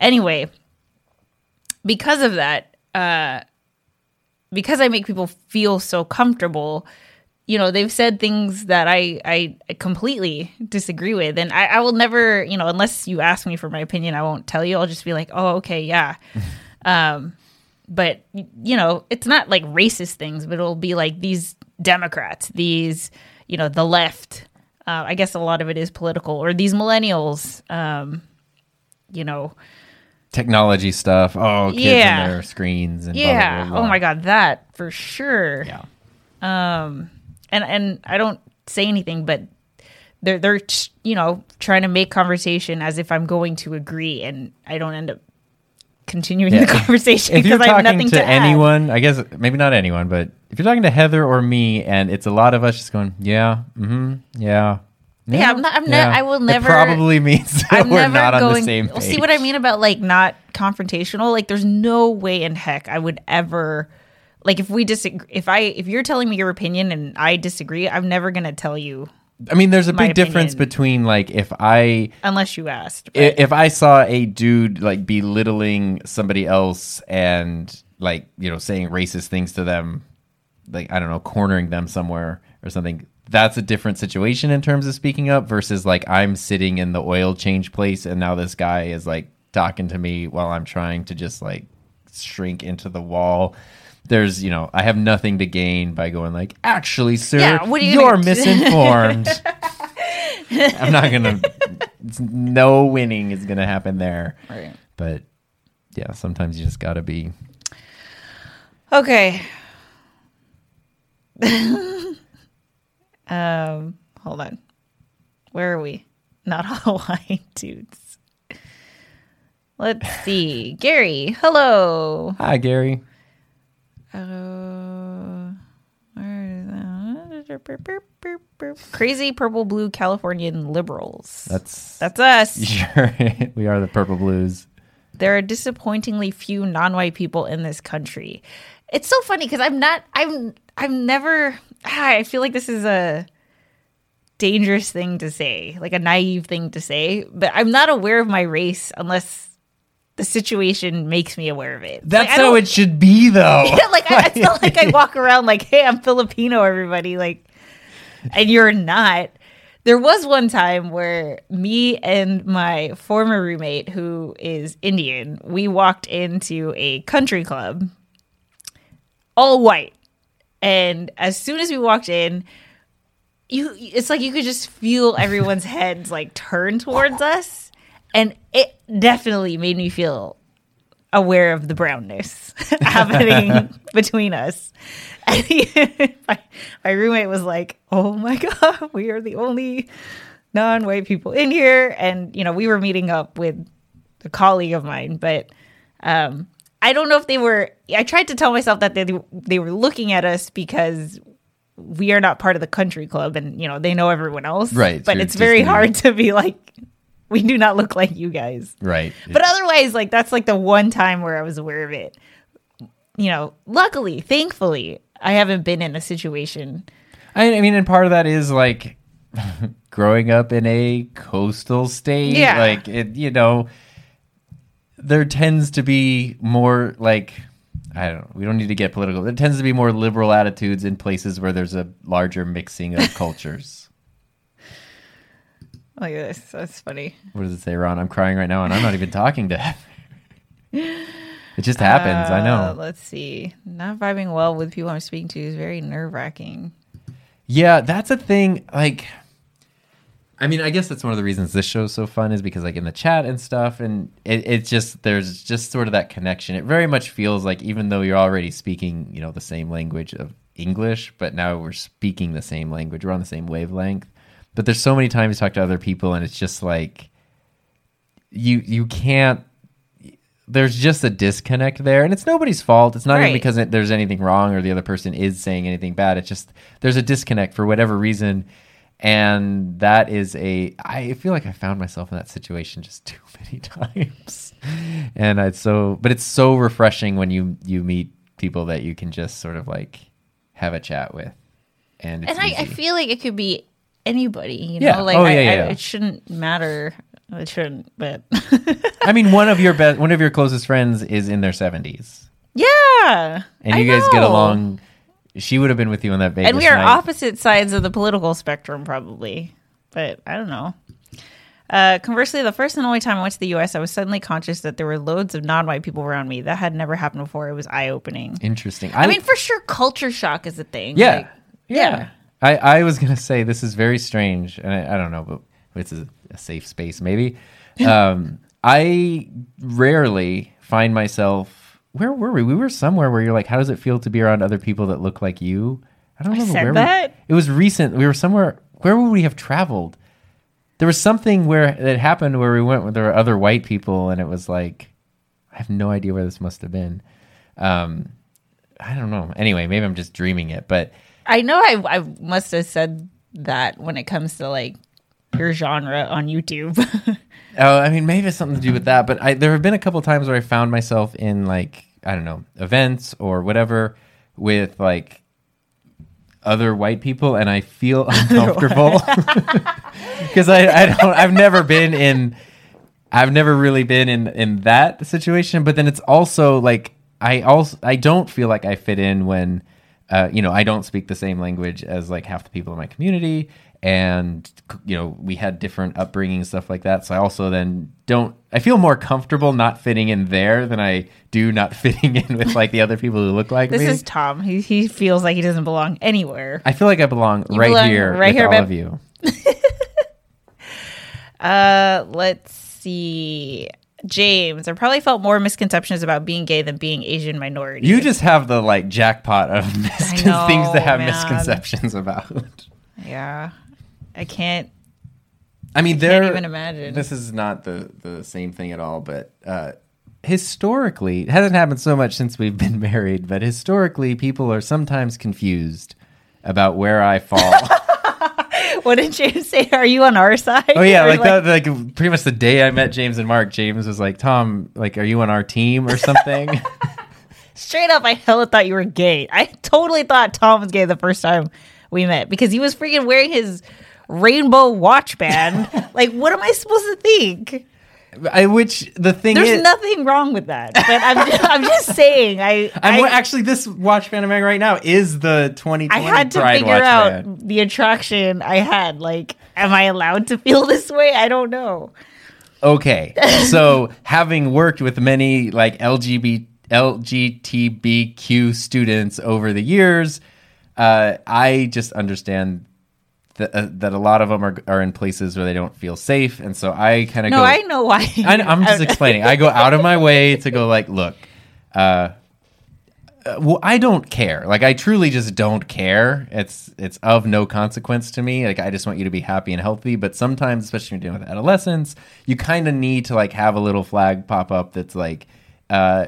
[SPEAKER 2] Anyway, because of that, uh, because I make people feel so comfortable, you know, they've said things that I I completely disagree with, and I, I will never, you know, unless you ask me for my opinion, I won't tell you. I'll just be like, oh, okay, yeah. [laughs] um, but you know, it's not like racist things, but it'll be like these Democrats, these, you know, the left. Uh, I guess a lot of it is political, or these millennials. Um, you know,
[SPEAKER 1] Technology stuff. Oh, kids
[SPEAKER 2] Yeah.
[SPEAKER 1] and their screens and blah, blah,
[SPEAKER 2] yeah.
[SPEAKER 1] blah, blah.
[SPEAKER 2] Oh my god, that for sure.
[SPEAKER 1] Yeah.
[SPEAKER 2] Um, and and I don't say anything, but they're they're you know trying to make conversation as if I'm going to agree, and I don't end up continuing
[SPEAKER 1] Yeah.
[SPEAKER 2] the [laughs] conversation because I have nothing
[SPEAKER 1] to,
[SPEAKER 2] to,
[SPEAKER 1] anyone, I guess maybe not anyone, but if you're talking to Heather or me, and it's a lot of us just going, yeah, mm-hmm, yeah,
[SPEAKER 2] Yeah, I'm not- I'm ne- I will
[SPEAKER 1] It
[SPEAKER 2] never-
[SPEAKER 1] probably means [laughs] that
[SPEAKER 2] I'm
[SPEAKER 1] we're not on
[SPEAKER 2] going.
[SPEAKER 1] the same
[SPEAKER 2] Well,
[SPEAKER 1] page.
[SPEAKER 2] See what I mean about like not confrontational? Like, there's no way in heck I would ever. Like if we disagree, if I if you're telling me your opinion and I disagree, I'm never gonna tell you
[SPEAKER 1] I mean, there's a big difference
[SPEAKER 2] opinion.
[SPEAKER 1] between like if I
[SPEAKER 2] unless you asked.
[SPEAKER 1] if I saw a dude like belittling somebody else and like you know saying racist things to them, like I don't know, cornering them somewhere or something. That's a different situation in terms of speaking up versus like I'm sitting in the oil change place and now this guy is like talking to me while I'm trying to just like shrink into the wall. There's, you know, I have nothing to gain by going like, actually, sir,
[SPEAKER 2] Yeah, what are you
[SPEAKER 1] you're misinformed. [laughs] I'm not gonna. No winning is gonna happen there.
[SPEAKER 2] Right.
[SPEAKER 1] But yeah, sometimes you just gotta be.
[SPEAKER 2] Okay. [laughs] um, hold on. Where are we? Not [laughs] all white dudes. Let's see. Gary, hello.
[SPEAKER 1] Hi, Gary.
[SPEAKER 2] Uh, where is that? Crazy purple blue Californian liberals.
[SPEAKER 1] That's
[SPEAKER 2] That's us. [laughs]
[SPEAKER 1] sure we are the purple blues.
[SPEAKER 2] There are disappointingly few non-white people in this country. It's so funny because I'm not. I'm. I'm never. ah, I feel like this is a dangerous thing to say, like a naive thing to say. But I'm not aware of my race unless the situation makes me aware of it.
[SPEAKER 1] That's
[SPEAKER 2] Like,
[SPEAKER 1] how it should be, though. [laughs]
[SPEAKER 2] Yeah, like I, it's [laughs] not like I walk around like, "Hey, I'm Filipino," everybody. Like, and you're not. There was one time where me and my former roommate, who is Indian, we walked into a country club, all white, and as soon as we walked in, you it's like you could just feel everyone's [laughs] heads like turn towards us, and it definitely made me feel aware of the brownness [laughs] happening [laughs] between us. [laughs] My, my roommate was like, "Oh my god, we are the only non-white people in here." And you know, we were meeting up with a colleague of mine, but um, I don't know if they were. I tried to tell myself that they they were looking at us because we are not part of the country club, and you know they know everyone else,
[SPEAKER 1] Right,
[SPEAKER 2] But it's very hard to be like, [laughs] we do not look like you guys.
[SPEAKER 1] Right.
[SPEAKER 2] But otherwise, like that's like the one time where I was aware of it. You know, luckily, thankfully, I haven't been in a situation.
[SPEAKER 1] I, I mean, and part of that is like [laughs] growing up in a coastal state.
[SPEAKER 2] Yeah.
[SPEAKER 1] Like it, you know, there tends to be more like I don't know. We don't need to get political. There tends to be more liberal attitudes in places where there's a larger mixing of [laughs] cultures.
[SPEAKER 2] Look at this. That's funny.
[SPEAKER 1] What does it say, Ron? I'm crying right now, and I'm not even talking to. [laughs] It just happens. I
[SPEAKER 2] Uh,
[SPEAKER 1] know.
[SPEAKER 2] let's see. Not vibing well with people I'm speaking to is very nerve wracking.
[SPEAKER 1] Yeah, that's a thing. Like, I mean, I guess that's one of the reasons this show's so fun is because, like, in the chat and stuff, and it, it's just there's just sort of that connection. It very much feels like even though you're already speaking, you know, the same language of English, but now we're speaking the same language. We're on the same wavelength. But there's so many times you talk to other people, and it's just like you you can't. There's just a disconnect there, and it's nobody's fault. It's not even
[SPEAKER 2] Right.
[SPEAKER 1] because it, there's anything wrong or the other person is saying anything bad. It's just there's a disconnect for whatever reason, and that is a. I feel like I found myself in that situation just [laughs] too many times, and it's so. But it's so refreshing when you you meet people that you can just sort of like have a chat with, and it's
[SPEAKER 2] and I, I
[SPEAKER 1] easy.
[SPEAKER 2] feel like it could be anybody, you know?
[SPEAKER 1] Yeah.
[SPEAKER 2] Like,
[SPEAKER 1] Oh,
[SPEAKER 2] I,
[SPEAKER 1] yeah,
[SPEAKER 2] I-
[SPEAKER 1] yeah, yeah.
[SPEAKER 2] it shouldn't matter. It shouldn't, but
[SPEAKER 1] I mean, one of your [laughs] best, one of your closest friends is in their seventies,
[SPEAKER 2] yeah.
[SPEAKER 1] and
[SPEAKER 2] I
[SPEAKER 1] you guys get along. She would have been with you on that Vegas
[SPEAKER 2] And we are
[SPEAKER 1] night.
[SPEAKER 2] opposite sides of the political spectrum, probably. But I don't know. Uh, conversely, the first and only time I went to the U.S., I was suddenly conscious that there were loads of non-white people around me. That had never happened before. It was eye-opening.
[SPEAKER 1] Interesting.
[SPEAKER 2] I mean, for sure, culture shock is a thing.
[SPEAKER 1] yeah,
[SPEAKER 2] Like,
[SPEAKER 1] yeah. I, I was gonna say this is very strange, and I, I don't know, but it's a, a safe space, maybe. [laughs] Um, I rarely find myself. Where were we? We were somewhere where you're like, how does it feel to be around other people that look like you? I don't
[SPEAKER 2] I
[SPEAKER 1] remember
[SPEAKER 2] said
[SPEAKER 1] where
[SPEAKER 2] that?
[SPEAKER 1] We, it was recent. We were somewhere. Where would we have traveled? There was something where that happened where we went where there were other white people, and it was like, I have no idea where this must have been. Um, I don't know. Anyway, maybe I'm just dreaming it, but
[SPEAKER 2] I know I, I must have said that when it comes to like your genre on YouTube. [laughs]
[SPEAKER 1] Oh, I mean, maybe it's something to do with that. But I, there have been a couple times where I found myself in like I don't know events or whatever with like other white people, and I feel [laughs] uncomfortable because [laughs] I, I don't. I've never been in. I've never really been in in that situation. But then it's also like I also I don't feel like I fit in when. Uh, you know, I don't speak the same language as like half the people in my community, and you know, we had different upbringing stuff like that. So I also then don't. I feel more comfortable not fitting in there than I do not [laughs] fitting in with like the other people who look like
[SPEAKER 2] this
[SPEAKER 1] me.
[SPEAKER 2] This is Tom. He, he feels like he doesn't belong anywhere.
[SPEAKER 1] I feel like I belong right
[SPEAKER 2] belong
[SPEAKER 1] here
[SPEAKER 2] right
[SPEAKER 1] with
[SPEAKER 2] here,
[SPEAKER 1] all
[SPEAKER 2] babe.
[SPEAKER 1] of you. [laughs]
[SPEAKER 2] Uh, let's see. James, I probably felt more misconceptions about being gay than being Asian minority.
[SPEAKER 1] You just have the like jackpot of [laughs] miscon-
[SPEAKER 2] know, [laughs]
[SPEAKER 1] things to have
[SPEAKER 2] man.
[SPEAKER 1] misconceptions about.
[SPEAKER 2] yeah. I can't
[SPEAKER 1] I mean, there.
[SPEAKER 2] can't even imagine.
[SPEAKER 1] This is not the the same thing at all, but uh, historically, it hasn't happened so much since we've been [laughs] married. But historically, people are sometimes confused about where I fall. [laughs]
[SPEAKER 2] What did James say? Are you on our side?
[SPEAKER 1] oh yeah,
[SPEAKER 2] Or
[SPEAKER 1] like, that. Like pretty much the day I met James and Mark, James was like, "Tom, like, are you on our team or something?" [laughs]
[SPEAKER 2] Straight up, I hella thought you were gay. I totally thought Tom was gay the first time we met because he was freaking wearing his rainbow watch band. [laughs] like, what am I supposed to think?
[SPEAKER 1] I which the thing
[SPEAKER 2] There's
[SPEAKER 1] is,
[SPEAKER 2] nothing wrong with that. But I'm just, I'm just saying. I [laughs]
[SPEAKER 1] I'm
[SPEAKER 2] I,
[SPEAKER 1] actually this watch I'm right now is the 2020
[SPEAKER 2] I had to
[SPEAKER 1] Pride
[SPEAKER 2] figure
[SPEAKER 1] watch
[SPEAKER 2] out the attraction I had. Like, am I allowed to feel [laughs] this way? I don't know.
[SPEAKER 1] Okay, [laughs] so having worked with many like LGBT LGBTQ students over the years, uh, I just understand that, uh, that a lot of them are, are in places where they don't feel safe, and so I kind of
[SPEAKER 2] No,
[SPEAKER 1] go.
[SPEAKER 2] I know why.
[SPEAKER 1] I, I'm just explaining. I go out of my way to go like, look, uh, uh, well, I don't care. Like, I truly just don't care. It's it's of no consequence to me. Like, I just want you to be happy and healthy. But sometimes, especially when you're dealing with adolescents, you kind of need to like have a little flag pop up that's like, uh,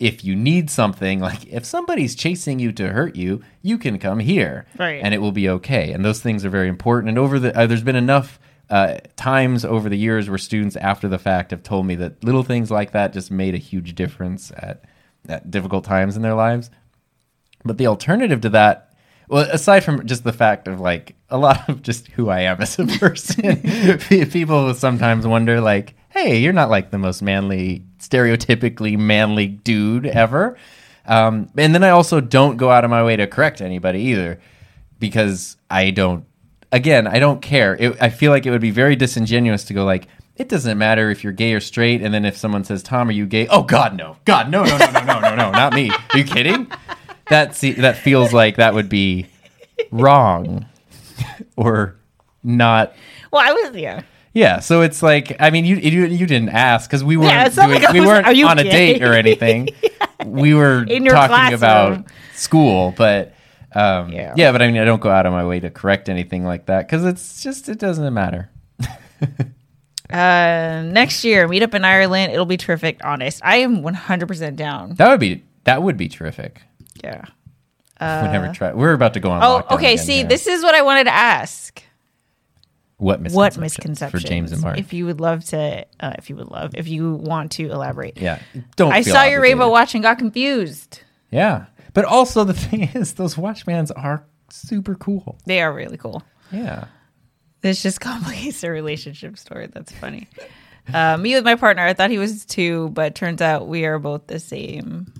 [SPEAKER 1] if you need something, like if somebody's chasing you to hurt you, you can come here,
[SPEAKER 2] Right.
[SPEAKER 1] And it will be okay. And those things are very important. And over the uh, there's been enough uh, times over the years where students after the fact have told me that little things like that just made a huge difference at at difficult times in their lives. But the alternative to that, well, aside from just the fact of like a lot of just who I am as a [laughs] person, [laughs] pe- people sometimes wonder like, hey, you're not like the most manly, stereotypically manly dude ever. Um, and then I also don't go out of my way to correct anybody either because I don't, again, I don't care. It, I feel like it would be very disingenuous to go like, it doesn't matter if you're gay or straight. And then if someone says, Tom, are you gay? Oh, God, no. God, no, no, no, no, no, no, no, not me. Are you kidding? That, that feels like that would be wrong or not.
[SPEAKER 2] well, I was yeah.
[SPEAKER 1] Yeah, so it's like I mean, you you, you didn't ask because we weren't
[SPEAKER 2] Yeah,
[SPEAKER 1] doing,
[SPEAKER 2] like
[SPEAKER 1] we
[SPEAKER 2] was-
[SPEAKER 1] weren't [laughs] on a date or [laughs] anything. [laughs] We were talking about school, but um,
[SPEAKER 2] Yeah.
[SPEAKER 1] yeah. but I mean, I don't go out of my way to correct anything like that because it's just it doesn't matter.
[SPEAKER 2] Uh, next year, meet up in Ireland. It'll be terrific. Honest, I am 100% down.
[SPEAKER 1] That would be that would be terrific.
[SPEAKER 2] Yeah.
[SPEAKER 1] we never try. We're about to go on.
[SPEAKER 2] Oh, okay.
[SPEAKER 1] again
[SPEAKER 2] See, this is what I wanted to ask.
[SPEAKER 1] What misconceptions
[SPEAKER 2] What misconceptions
[SPEAKER 1] for James and Mark?
[SPEAKER 2] If you would love to, uh, if you would love, if you want to elaborate.
[SPEAKER 1] yeah, don't.
[SPEAKER 2] I saw your rainbow watch and got confused.
[SPEAKER 1] Yeah, but also the [laughs] thing is, those watch bands are super cool.
[SPEAKER 2] They are really cool.
[SPEAKER 1] Yeah.
[SPEAKER 2] This just [laughs] complicates the relationship story. That's funny. Uh, me with my partner, I thought he was two, but turns out we are both the same.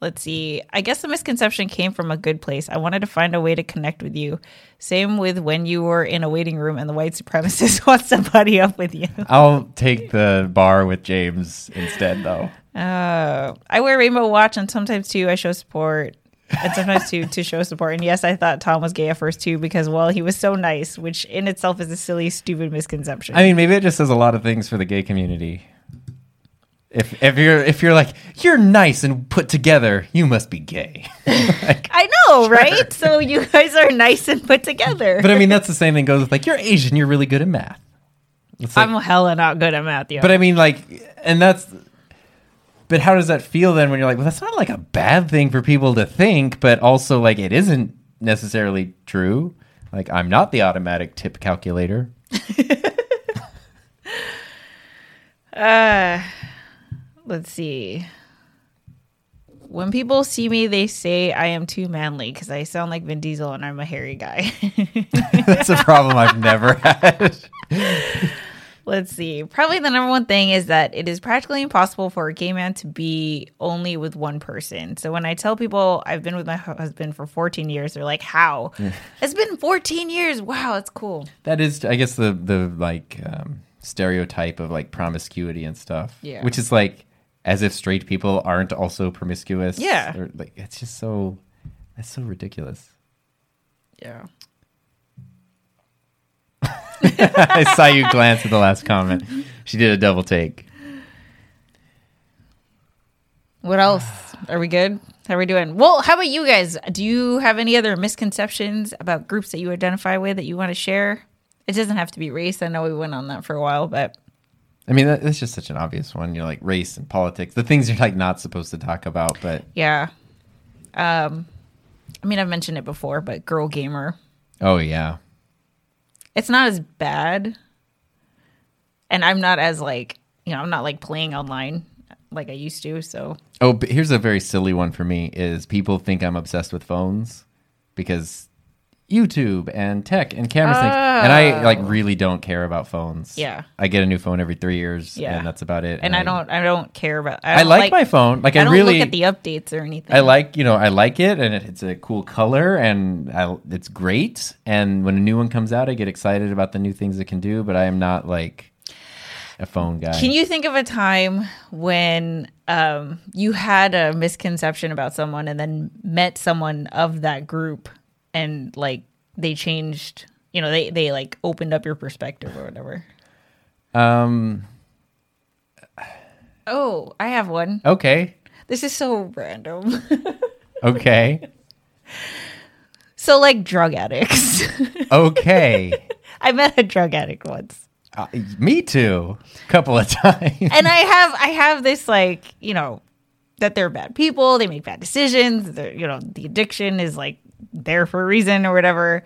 [SPEAKER 2] Let's see. I guess the misconception came from a good place. I wanted to find a way to connect with you. Same with when you were in a waiting room and the white supremacist [laughs] wants buddy up with you.
[SPEAKER 1] I'll take the bar with James instead, though.
[SPEAKER 2] Uh, I wear rainbow watch and sometimes too I show support. And sometimes to to show support. And yes, I thought Tom was gay at first too because well he was so nice, which in itself is a silly, stupid misconception.
[SPEAKER 1] I mean, maybe it just says a lot of things for the gay community. If if you're if you're like you're nice and put together, you must be gay. [laughs] Like,
[SPEAKER 2] I know, right? So you guys are nice and put together.
[SPEAKER 1] but I mean, that's the same thing goes with like you're Asian, you're really good at math. Like,
[SPEAKER 2] I'm hella not good at math, yo.
[SPEAKER 1] but I mean, like, and that's. But how does that feel then when you're like, well, that's not like a bad thing for people to think, but also like it isn't necessarily true. Like I'm not the automatic tip calculator. [laughs]
[SPEAKER 2] uh, let's see. When people see me, they say I am too manly because I sound like Vin Diesel and I'm a hairy guy. [laughs]
[SPEAKER 1] That's a problem I've never [laughs] had.
[SPEAKER 2] Let's see. Probably the number one thing is that it is practically impossible for a gay man to be only with one person. So when I tell people I've been with my husband for 14 years, they're like, "How? [laughs] It's been 14 years. Wow, that's cool."
[SPEAKER 1] That is, I guess, the the like um, stereotype of like promiscuity and stuff.
[SPEAKER 2] Yeah.
[SPEAKER 1] Which is like as if straight people aren't also promiscuous.
[SPEAKER 2] Yeah.
[SPEAKER 1] Or, like it's just so that's so ridiculous.
[SPEAKER 2] Yeah. [laughs]
[SPEAKER 1] I saw you glance at the last comment. She did a double take.
[SPEAKER 2] What else? Are we good? How are we doing? Well, how about you guys? Do you have any other misconceptions about groups that you identify with that you want to share? It doesn't have to be race. I know we went on that for a while, but
[SPEAKER 1] I mean, that, that's just such an obvious one. You know, like race and politics, the things you're like not supposed to talk about. But
[SPEAKER 2] yeah. Um, I mean, I've mentioned it before, but Girl Gamer.
[SPEAKER 1] Oh yeah.
[SPEAKER 2] It's not as bad. And I'm not as like, you know, I'm not like playing online like I used to, so
[SPEAKER 1] Oh, but here's a very silly one for me is people think I'm obsessed with phones because YouTube and tech and camera things. And I like really don't care about phones.
[SPEAKER 2] Oh. Yeah.
[SPEAKER 1] I get a new phone every 3 years
[SPEAKER 2] Yeah.
[SPEAKER 1] and that's about it.
[SPEAKER 2] and I don't I don't care about I,
[SPEAKER 1] I
[SPEAKER 2] don't
[SPEAKER 1] like, my phone. Like I,
[SPEAKER 2] I don't
[SPEAKER 1] really
[SPEAKER 2] look at the updates or anything.
[SPEAKER 1] I like, you know, I like it and it, it's a cool color and I, it's great. And when a new one comes out, I get excited about the new things it can do, but I am not like a phone guy.
[SPEAKER 2] Can you think of a time when um, you had a misconception about someone and then met someone of that group and like they changed, you know, they, they like opened up your perspective or whatever?
[SPEAKER 1] um,
[SPEAKER 2] Oh, I have one.
[SPEAKER 1] okay.
[SPEAKER 2] This is so random. [laughs]
[SPEAKER 1] Okay.
[SPEAKER 2] so, like drug addicts. [laughs]
[SPEAKER 1] Okay.
[SPEAKER 2] I met a drug addict once.
[SPEAKER 1] Uh, me too. A couple of [laughs] times.
[SPEAKER 2] and I have I have this like you know that they're bad people, they make bad decisions. they're- You know, the addiction is like there for a reason or whatever.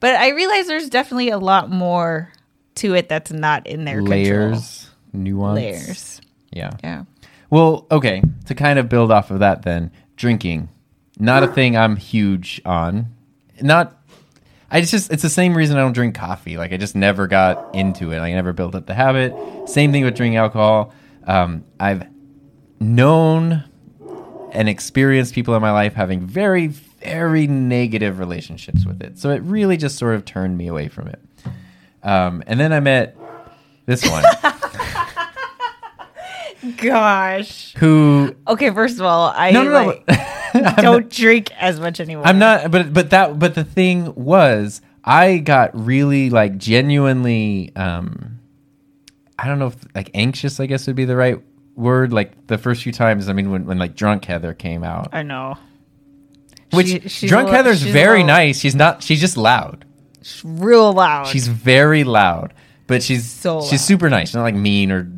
[SPEAKER 2] But I realize there's definitely a lot more to it that's not in their control.
[SPEAKER 1] Layers, nuance.
[SPEAKER 2] layers.
[SPEAKER 1] Yeah.
[SPEAKER 2] Yeah.
[SPEAKER 1] Well, okay. To kind of build off of that, then drinking, not a thing I'm huge on. Not. I just it's the same reason I don't drink coffee. Like I just never got into it. I never built up the habit. Same thing with drinking alcohol. Um, I've known and experienced people in my life having very very negative relationships with it. So it really just sort of turned me away from it. Um, and then I met this one [laughs]
[SPEAKER 2] Gosh.
[SPEAKER 1] who
[SPEAKER 2] Okay, first of all, I
[SPEAKER 1] no no no.
[SPEAKER 2] like, [laughs] don't drink as much anymore.
[SPEAKER 1] I'm not, but but that but the thing was, I got really like genuinely, um, I don't know if like anxious, I guess would be the right word. Like the first few times, I mean, when when like drunk Heather came out,
[SPEAKER 2] I know.
[SPEAKER 1] Which
[SPEAKER 2] She-
[SPEAKER 1] drunk Heather's very nice. She's not. She's just loud.
[SPEAKER 2] She's real loud.
[SPEAKER 1] She's very loud. But she's
[SPEAKER 2] So
[SPEAKER 1] she's
[SPEAKER 2] loud.
[SPEAKER 1] super nice. She's not like mean or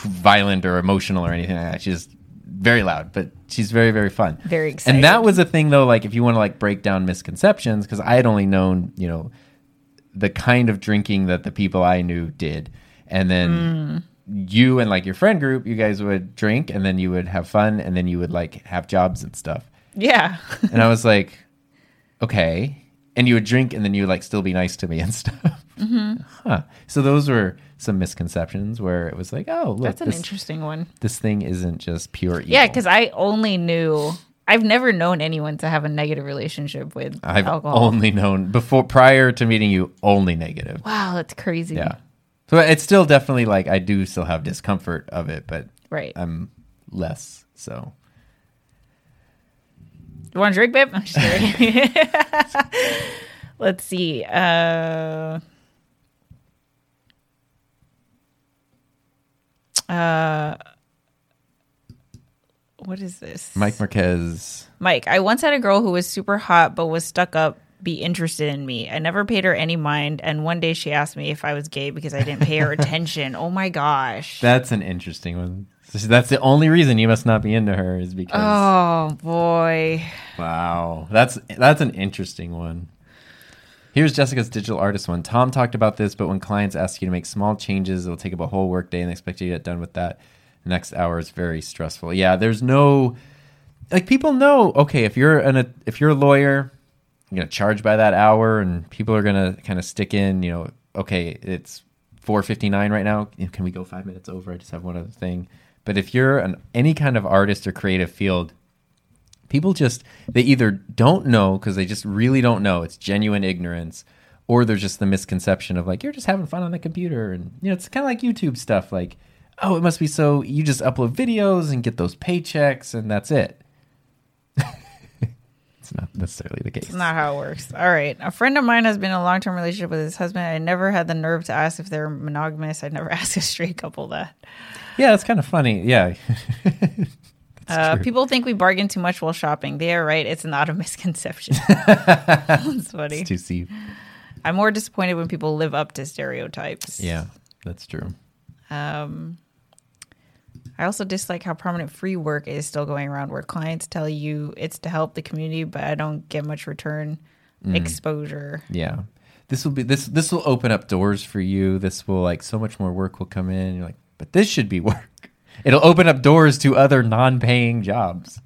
[SPEAKER 1] violent or emotional or anything like that. She's very loud, but she's very very fun.
[SPEAKER 2] Very excited.
[SPEAKER 1] And that was a thing though. Like if you want to like break down misconceptions, because I had only known you know the kind of drinking that the people I knew did, and then
[SPEAKER 2] Mm.
[SPEAKER 1] you and like your friend group, you guys would drink, and then you would have fun, and then you would like have jobs and stuff.
[SPEAKER 2] Yeah.
[SPEAKER 1] And I was like, okay. And you would drink, and then you would like still be nice to me and [laughs] stuff.
[SPEAKER 2] Mm-hmm.
[SPEAKER 1] Huh. So those were some misconceptions where it was like, oh, look,
[SPEAKER 2] That's an
[SPEAKER 1] this,
[SPEAKER 2] interesting one.
[SPEAKER 1] this thing isn't just pure evil.
[SPEAKER 2] Yeah, because I only knew. I've never known anyone to have a negative relationship with
[SPEAKER 1] I've
[SPEAKER 2] alcohol.
[SPEAKER 1] only known before prior to meeting you only negative.
[SPEAKER 2] wow, that's crazy.
[SPEAKER 1] Yeah. So it's still definitely like I do still have discomfort of it, but
[SPEAKER 2] Right.
[SPEAKER 1] I'm less so.
[SPEAKER 2] You want a drink, babe? [laughs] I'm just kidding. [laughs] Let's see. Uh, uh, what is this?
[SPEAKER 1] Mike Marquez.
[SPEAKER 2] Mike, I once had a girl who was super hot but was stuck up, be interested in me. I never paid her any mind, and one day she asked me if I was gay because I didn't pay her [laughs] attention. Oh my gosh.
[SPEAKER 1] That's an interesting one. That's the only reason you must not be into her is because
[SPEAKER 2] oh boy.
[SPEAKER 1] wow, that's that's an interesting one. Here's Jessica's digital artist one. Tom talked about this, but when clients ask you to make small changes, it'll take up a whole workday and they expect you to get done with that. The next hour is very stressful. Yeah, there's no like people know. Okay, if you're an if you're a lawyer, you're gonna charge by that hour, and people are gonna kind of stick in. You know, okay, it's four fifty nine right now. Can we go five minutes over? I just have one other thing. But if you're an any kind of artist or creative field, people just they either don't know because they just really don't know it's genuine ignorance or there's just the misconception of like you're just having fun on the computer and you know it's kind of like youtube stuff like oh it must be so you just upload videos and get those paychecks and that's it [laughs] it's not necessarily the case
[SPEAKER 2] It's not how it works. All right. A friend of mine has been in a long term relationship with his husband. I never had the nerve to ask if they're monogamous. I never [laughs] asked a straight couple that.
[SPEAKER 1] Yeah it's kind of funny yeah [laughs]
[SPEAKER 2] Uh, people think we bargain too much while shopping. They are right. It's not a [laughs] misconception. [laughs] That's funny.
[SPEAKER 1] it's too steep
[SPEAKER 2] I'm more disappointed when people live up to stereotypes.
[SPEAKER 1] yeah that's true
[SPEAKER 2] Um, I also dislike how prominent free work is still going around where clients tell you it's to help the community, but I don't get much return exposure.
[SPEAKER 1] Yeah. This will be this this will open up doors for you. This will like so much more work will come in. You're like, but this should be [laughs] work. It'll open up doors to other non-paying jobs.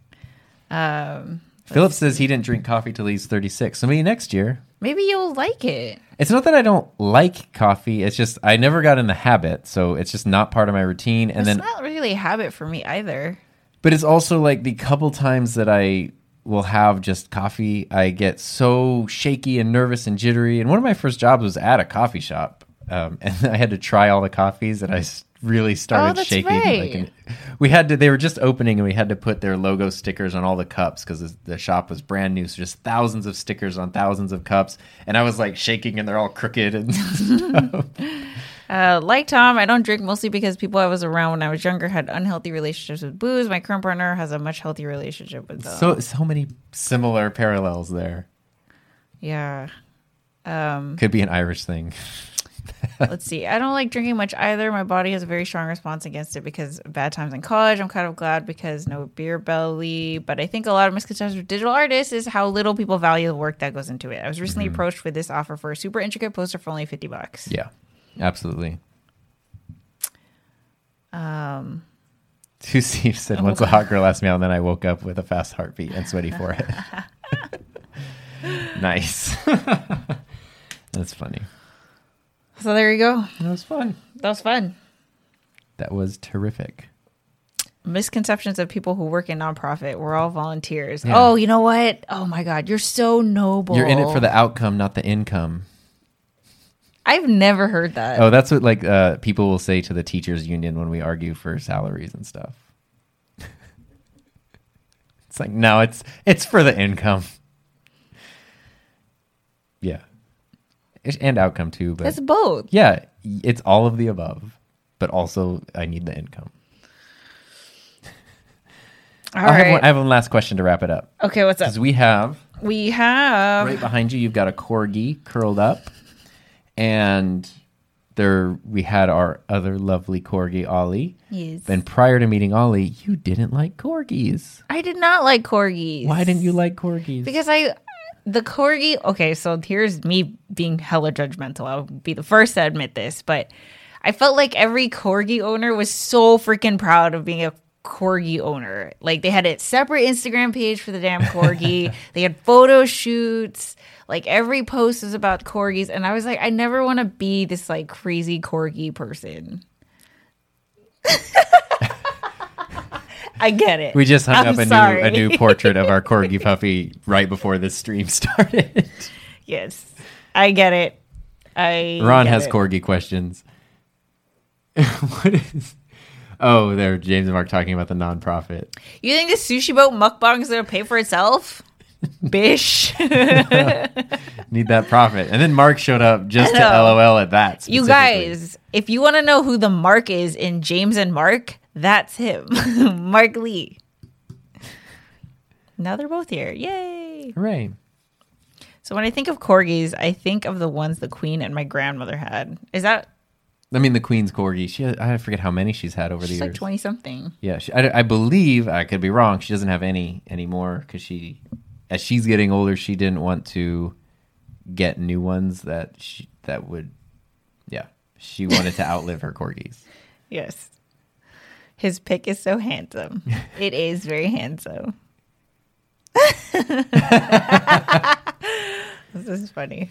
[SPEAKER 2] Um,
[SPEAKER 1] Philip says he didn't drink coffee till he's 36. So maybe next year.
[SPEAKER 2] maybe you'll like it.
[SPEAKER 1] It's not that I don't like coffee. It's just I never got in the habit, so it's just not part of my routine. And
[SPEAKER 2] it's
[SPEAKER 1] then,
[SPEAKER 2] not really a habit for me either.
[SPEAKER 1] but it's also like the couple times that I will have just coffee, I get so shaky and nervous and jittery. And one of my first jobs was at a coffee shop, um, [laughs] and I had to try all the coffees, and I really started
[SPEAKER 2] Oh, that's
[SPEAKER 1] shaking.
[SPEAKER 2] right.
[SPEAKER 1] an- we had to. They were just opening, and we had to put their logo stickers on all the cups because the shop was brand new. So just thousands of stickers on thousands of cups, and I was like shaking, and they're all crooked and stuff. [laughs] [laughs]
[SPEAKER 2] Uh, like Tom, I don't drink mostly because people I was around when I was younger had unhealthy relationships with booze. My current partner has a much healthier relationship with them.
[SPEAKER 1] So so many similar parallels there.
[SPEAKER 2] yeah. Um,
[SPEAKER 1] Could be an Irish thing. [laughs]
[SPEAKER 2] let's see. I don't like drinking much either. My body has a very strong response against it because of bad times in college. I'm kind of glad because no beer belly. But I think a lot of misconceptions with digital artists is how little people value the work that goes into it. I was recently approached with this offer for a super intricate poster for only 50 bucks.
[SPEAKER 1] Yeah, absolutely.
[SPEAKER 2] Um,
[SPEAKER 1] Two Steve said, once a hot girl asked me out, and then I woke up with a fast heartbeat and sweaty forehead. [laughs] [laughs] nice. [laughs] That's funny.
[SPEAKER 2] So there you go.
[SPEAKER 1] That was fun.
[SPEAKER 2] That was fun.
[SPEAKER 1] That was terrific.
[SPEAKER 2] misconceptions of people who work in nonprofit. We're all volunteers.
[SPEAKER 1] Yeah.
[SPEAKER 2] Oh, you know what? Oh my God, you're so noble.
[SPEAKER 1] You're in it for the outcome, not the income.
[SPEAKER 2] I've never heard that.
[SPEAKER 1] Oh, that's what like uh, people will say to the teachers union when we argue for salaries and stuff. [laughs] it's like no, it's it's for the income. Yeah, It's- and outcome too, but
[SPEAKER 2] It's both.
[SPEAKER 1] yeah, it's all of the above, but also I need the income.
[SPEAKER 2] All
[SPEAKER 1] I have, one, I have one last question to wrap it up
[SPEAKER 2] okay, what's up?
[SPEAKER 1] because we have
[SPEAKER 2] We have.
[SPEAKER 1] right behind you. You've got a corgi curled up, and there we had our other lovely corgi Ollie.
[SPEAKER 2] Yes.
[SPEAKER 1] And prior to meeting Ollie, you didn't like corgis.
[SPEAKER 2] I did not like corgis.
[SPEAKER 1] Why didn't you like corgis?
[SPEAKER 2] Because I. The corgi. Okay, so here's me being hella judgmental. I'll be the first to admit this, but I felt like every corgi owner was so freaking proud of being a corgi owner. Like they had a separate Instagram page for the damn corgi. [laughs] they had photo shoots. Like every post was about corgis, and I was like, I never want to be this like crazy corgi person. [laughs] I get it.
[SPEAKER 1] we just hung
[SPEAKER 2] I'm
[SPEAKER 1] up a
[SPEAKER 2] sorry.
[SPEAKER 1] new a [laughs] new portrait of our corgi puppy right before this stream [laughs] started.
[SPEAKER 2] Yes, I get it. I
[SPEAKER 1] Ron has
[SPEAKER 2] it.
[SPEAKER 1] corgi questions. [laughs] what is? Oh, there, James and Mark talking about the nonprofit.
[SPEAKER 2] You think the sushi boat mukbang is gonna pay for itself? Bish.
[SPEAKER 1] Need that profit. And then Mark showed up just to LOL at that.
[SPEAKER 2] you guys, if you want to know who the Mark is in James and Mark, that's him, [laughs] Mark Lee. Now they're both here. Yay!
[SPEAKER 1] Hooray.
[SPEAKER 2] So when I think of corgis, I think of the ones the queen and my grandmother had. Is that
[SPEAKER 1] I mean, the Queen's corgi. She, I forget how many she's had over
[SPEAKER 2] she's
[SPEAKER 1] the years.
[SPEAKER 2] like twenty something?
[SPEAKER 1] Yeah, she, I, I believe I could be wrong. She doesn't have any anymore because she, as she's getting older, she didn't want to get new ones that she that would, yeah, she wanted to outlive her corgis. [laughs]
[SPEAKER 2] Yes. His pick is so handsome. [laughs] it is very handsome. [laughs] this is funny.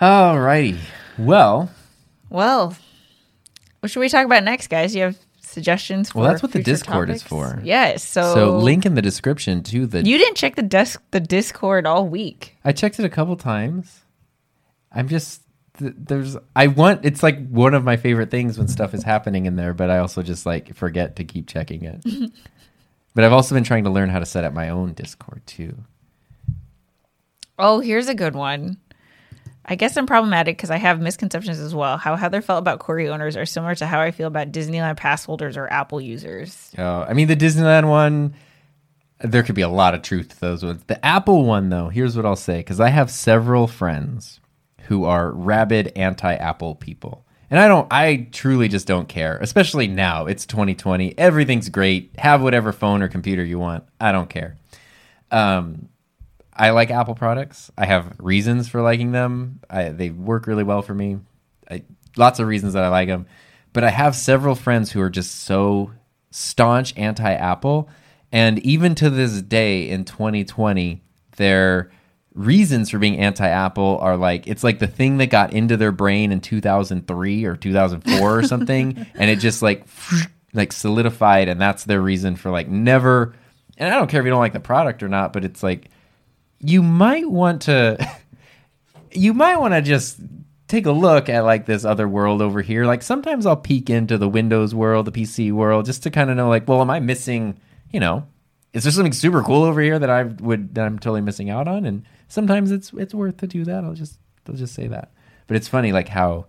[SPEAKER 1] Alrighty, well,
[SPEAKER 2] Well, what should we talk about next, guys? You have suggestions for
[SPEAKER 1] Well, that's what the Discord is for.
[SPEAKER 2] Yes. So,
[SPEAKER 1] so link in the description to the.
[SPEAKER 2] you didn't check the desk the Discord all week.
[SPEAKER 1] I checked it a couple times. I'm just there's I want it's like one of my favorite things when stuff is happening in there, but I also just like forget to keep checking it. [laughs] but I've also been trying to learn how to set up my own Discord too.
[SPEAKER 2] Oh, here's a good one. I guess I'm problematic because I have misconceptions as well. How Heather felt about corgi owners are similar to how I feel about Disneyland pass holders or Apple users.
[SPEAKER 1] Oh, I mean the Disneyland one. There could be a lot of truth to those ones. The Apple one, though, here's what I'll say because I have several friends who are rabid anti-Apple people, And I don't, I truly just don't care, especially now. It's 2020. Everything's great. Have whatever phone or computer you want. I don't care. Um, I like Apple products. I have reasons for liking them. I, they work really well for me. I, lots of reasons that I like them. But I have several friends who are just so staunch anti Apple. And even to this day in 2020, their reasons for being anti Apple are like, it's like the thing that got into their brain in 2003 or 2004 or something. [laughs] and it just like, [sniffs] like solidified. And that's their reason for like never. And I don't care if you don't like the product or not, but it's like, you might want to [laughs] you might want to just take a look at like this other world over here like sometimes i'll peek into the windows world the pc world just to kind of know like well am i missing you know is there something super cool over here that i would that i'm totally missing out on and sometimes it's it's worth to do that i'll just i'll just say that but it's funny like how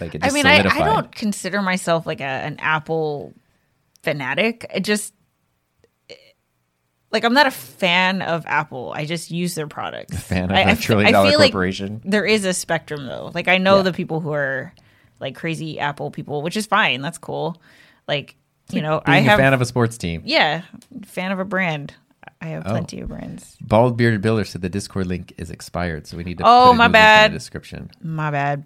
[SPEAKER 1] like it
[SPEAKER 2] I mean, I, I don't consider myself like a, an Apple fanatic. It just like I'm not a fan of Apple. I just use their products.
[SPEAKER 1] A [laughs] fan of
[SPEAKER 2] I-
[SPEAKER 1] a trillion dollar
[SPEAKER 2] feel like
[SPEAKER 1] corporation
[SPEAKER 2] there is a spectrum though. Like I know
[SPEAKER 1] Yeah.
[SPEAKER 2] the people who are like crazy Apple people, which is fine. That's cool. Like you know,
[SPEAKER 1] being
[SPEAKER 2] I have
[SPEAKER 1] a fan of a sports team
[SPEAKER 2] yeah, fan of a brand. I have
[SPEAKER 1] Oh.
[SPEAKER 2] plenty of brands.
[SPEAKER 1] bald bearded builder said the discord link is expired so we need to
[SPEAKER 2] Oh,
[SPEAKER 1] put a
[SPEAKER 2] my
[SPEAKER 1] new link in
[SPEAKER 2] bad.
[SPEAKER 1] the description
[SPEAKER 2] My bad.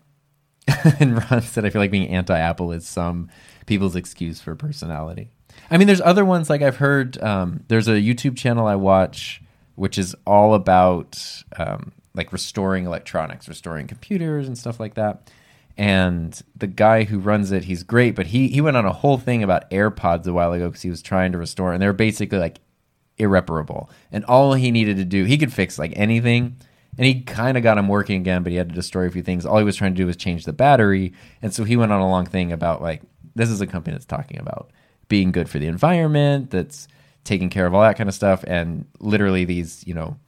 [SPEAKER 2] [laughs]
[SPEAKER 1] and Ron said, I feel like being anti Apple is some people's excuse for personality. I mean, there's other ones like I've heard. Um, there's a YouTube channel I watch which is all about um, like restoring electronics, restoring computers and stuff like that. And the guy who runs it, he's great, but he he went on a whole thing about AirPods a while ago because he was trying to restore, and they're basically like irreparable. And all he needed to do, he could fix like anything. And he kind of got them working again, but he had to destroy a few things. All he was trying to do was change the battery. And so he went on a long thing about like, this is a company that's talking about being good for the environment, that's taking care of all that kind of stuff. And literally these, you know,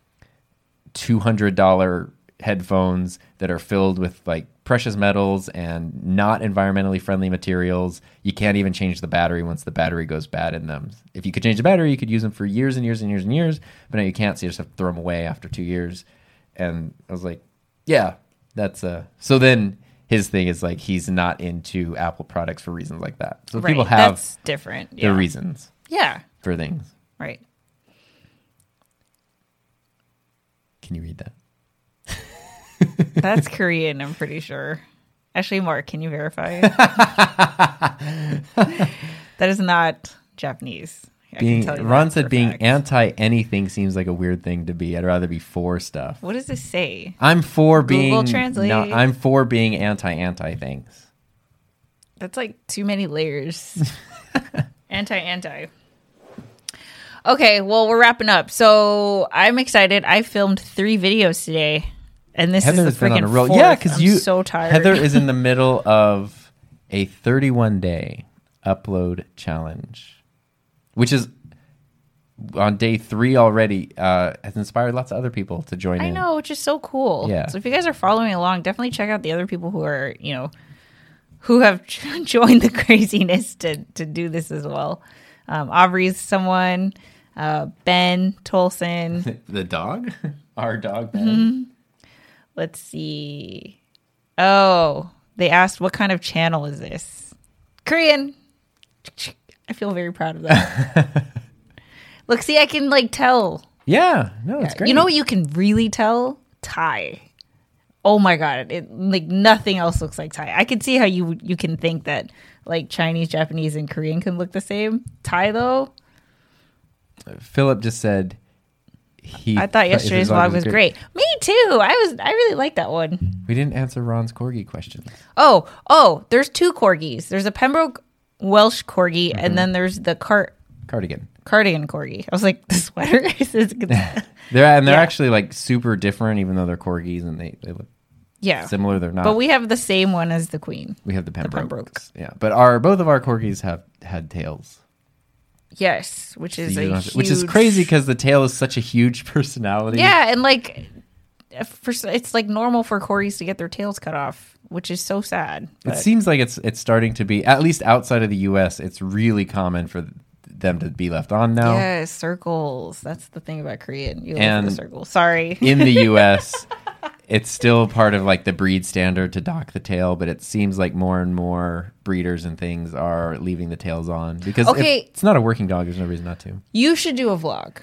[SPEAKER 1] $200 headphones that are filled with like precious metals and not environmentally friendly materials. You can't even change the battery once the battery goes bad in them. If you could change the battery, you could use them for years and years and years and years, but now you can't, so you just have to throw them away after two years. And I was like, yeah, that's uh so then his thing is like he's not into Apple products for reasons like that. So
[SPEAKER 2] right.
[SPEAKER 1] people have
[SPEAKER 2] That's different.
[SPEAKER 1] their reasons
[SPEAKER 2] Yeah.
[SPEAKER 1] for things.
[SPEAKER 2] Right.
[SPEAKER 1] Can you read that?
[SPEAKER 2] That's Korean, I'm pretty sure. Actually, Mark, can you verify? [laughs] that is not Japanese. I
[SPEAKER 1] Being Ron said being
[SPEAKER 2] fact.
[SPEAKER 1] anti anything seems like a weird thing to be. I'd rather be for stuff.
[SPEAKER 2] What does this say?
[SPEAKER 1] I'm for being
[SPEAKER 2] Google Translate.
[SPEAKER 1] no, I'm for being anti anti things.
[SPEAKER 2] That's like too many layers. [laughs] anti anti. Okay, well, we're wrapping up. So I'm excited. I filmed three videos today, and this
[SPEAKER 1] Heather
[SPEAKER 2] is the
[SPEAKER 1] been
[SPEAKER 2] freaking
[SPEAKER 1] on a roll. Yeah, because you
[SPEAKER 2] so tired.
[SPEAKER 1] Heather is in the [laughs] middle of a 31 day upload challenge, which is on day three already. Uh, has inspired lots of other people to join
[SPEAKER 2] I
[SPEAKER 1] in.
[SPEAKER 2] know, which is so cool.
[SPEAKER 1] Yeah.
[SPEAKER 2] So if you guys are following along, definitely check out the other people who are, you know, who have [laughs] joined the craziness to to do this as well. Um, Aubrey's someone, uh, Ben Tolson. [laughs]
[SPEAKER 1] The dog, our dog. Ben.
[SPEAKER 2] Mm-hmm. Let's see. Oh, they asked what kind of channel is this? Korean. I feel very proud of that. [laughs] Look, see, I can like tell.
[SPEAKER 1] Yeah, no, it's great.
[SPEAKER 2] You know what you can really tell? Thai. Oh my god, it like nothing else looks like Thai. I can see how you you can think that like Chinese, Japanese, and Korean can look the same. Thai though,
[SPEAKER 1] Philip just said he.
[SPEAKER 2] I thought yesterday's vlog was great. Me too. I was I really like that one.
[SPEAKER 1] We didn't answer Ron's corgi question.
[SPEAKER 2] Oh, oh, there's two corgis. There's a Pembroke Welsh corgi,
[SPEAKER 1] Mm-hmm.
[SPEAKER 2] and then there's the cart
[SPEAKER 1] Cardigan.
[SPEAKER 2] cardigan corgi. I was like, [laughs] the sweater [laughs] [laughs]
[SPEAKER 1] They're and they're
[SPEAKER 2] Yeah.
[SPEAKER 1] actually like super different, even though they're corgis and they, they look
[SPEAKER 2] yeah.
[SPEAKER 1] similar. They're not.
[SPEAKER 2] But we have the same one as the queen.
[SPEAKER 1] we have the Pembrokes.
[SPEAKER 2] Pembrokes.
[SPEAKER 1] Yeah, but our both of our corgis have had tails.
[SPEAKER 2] Yes, which is
[SPEAKER 1] So
[SPEAKER 2] a
[SPEAKER 1] to- which is crazy because the tail is such a huge [laughs] personality.
[SPEAKER 2] Yeah, and like, for it's like normal for corgis to get their tails cut off, which is so sad.
[SPEAKER 1] It seems like it's it's starting to be at least outside of the U.S. It's really common for them to be left on now.
[SPEAKER 2] yes, circles. That's the thing about Korean. You love
[SPEAKER 1] And-
[SPEAKER 2] the circle. Sorry.
[SPEAKER 1] In the [laughs] U.S., it's still part of like the breed standard to dock the tail, but it seems like more and more breeders and things are leaving the tails on because
[SPEAKER 2] Okay.
[SPEAKER 1] it's not a working dog. There's no reason not to.
[SPEAKER 2] You should do a vlog.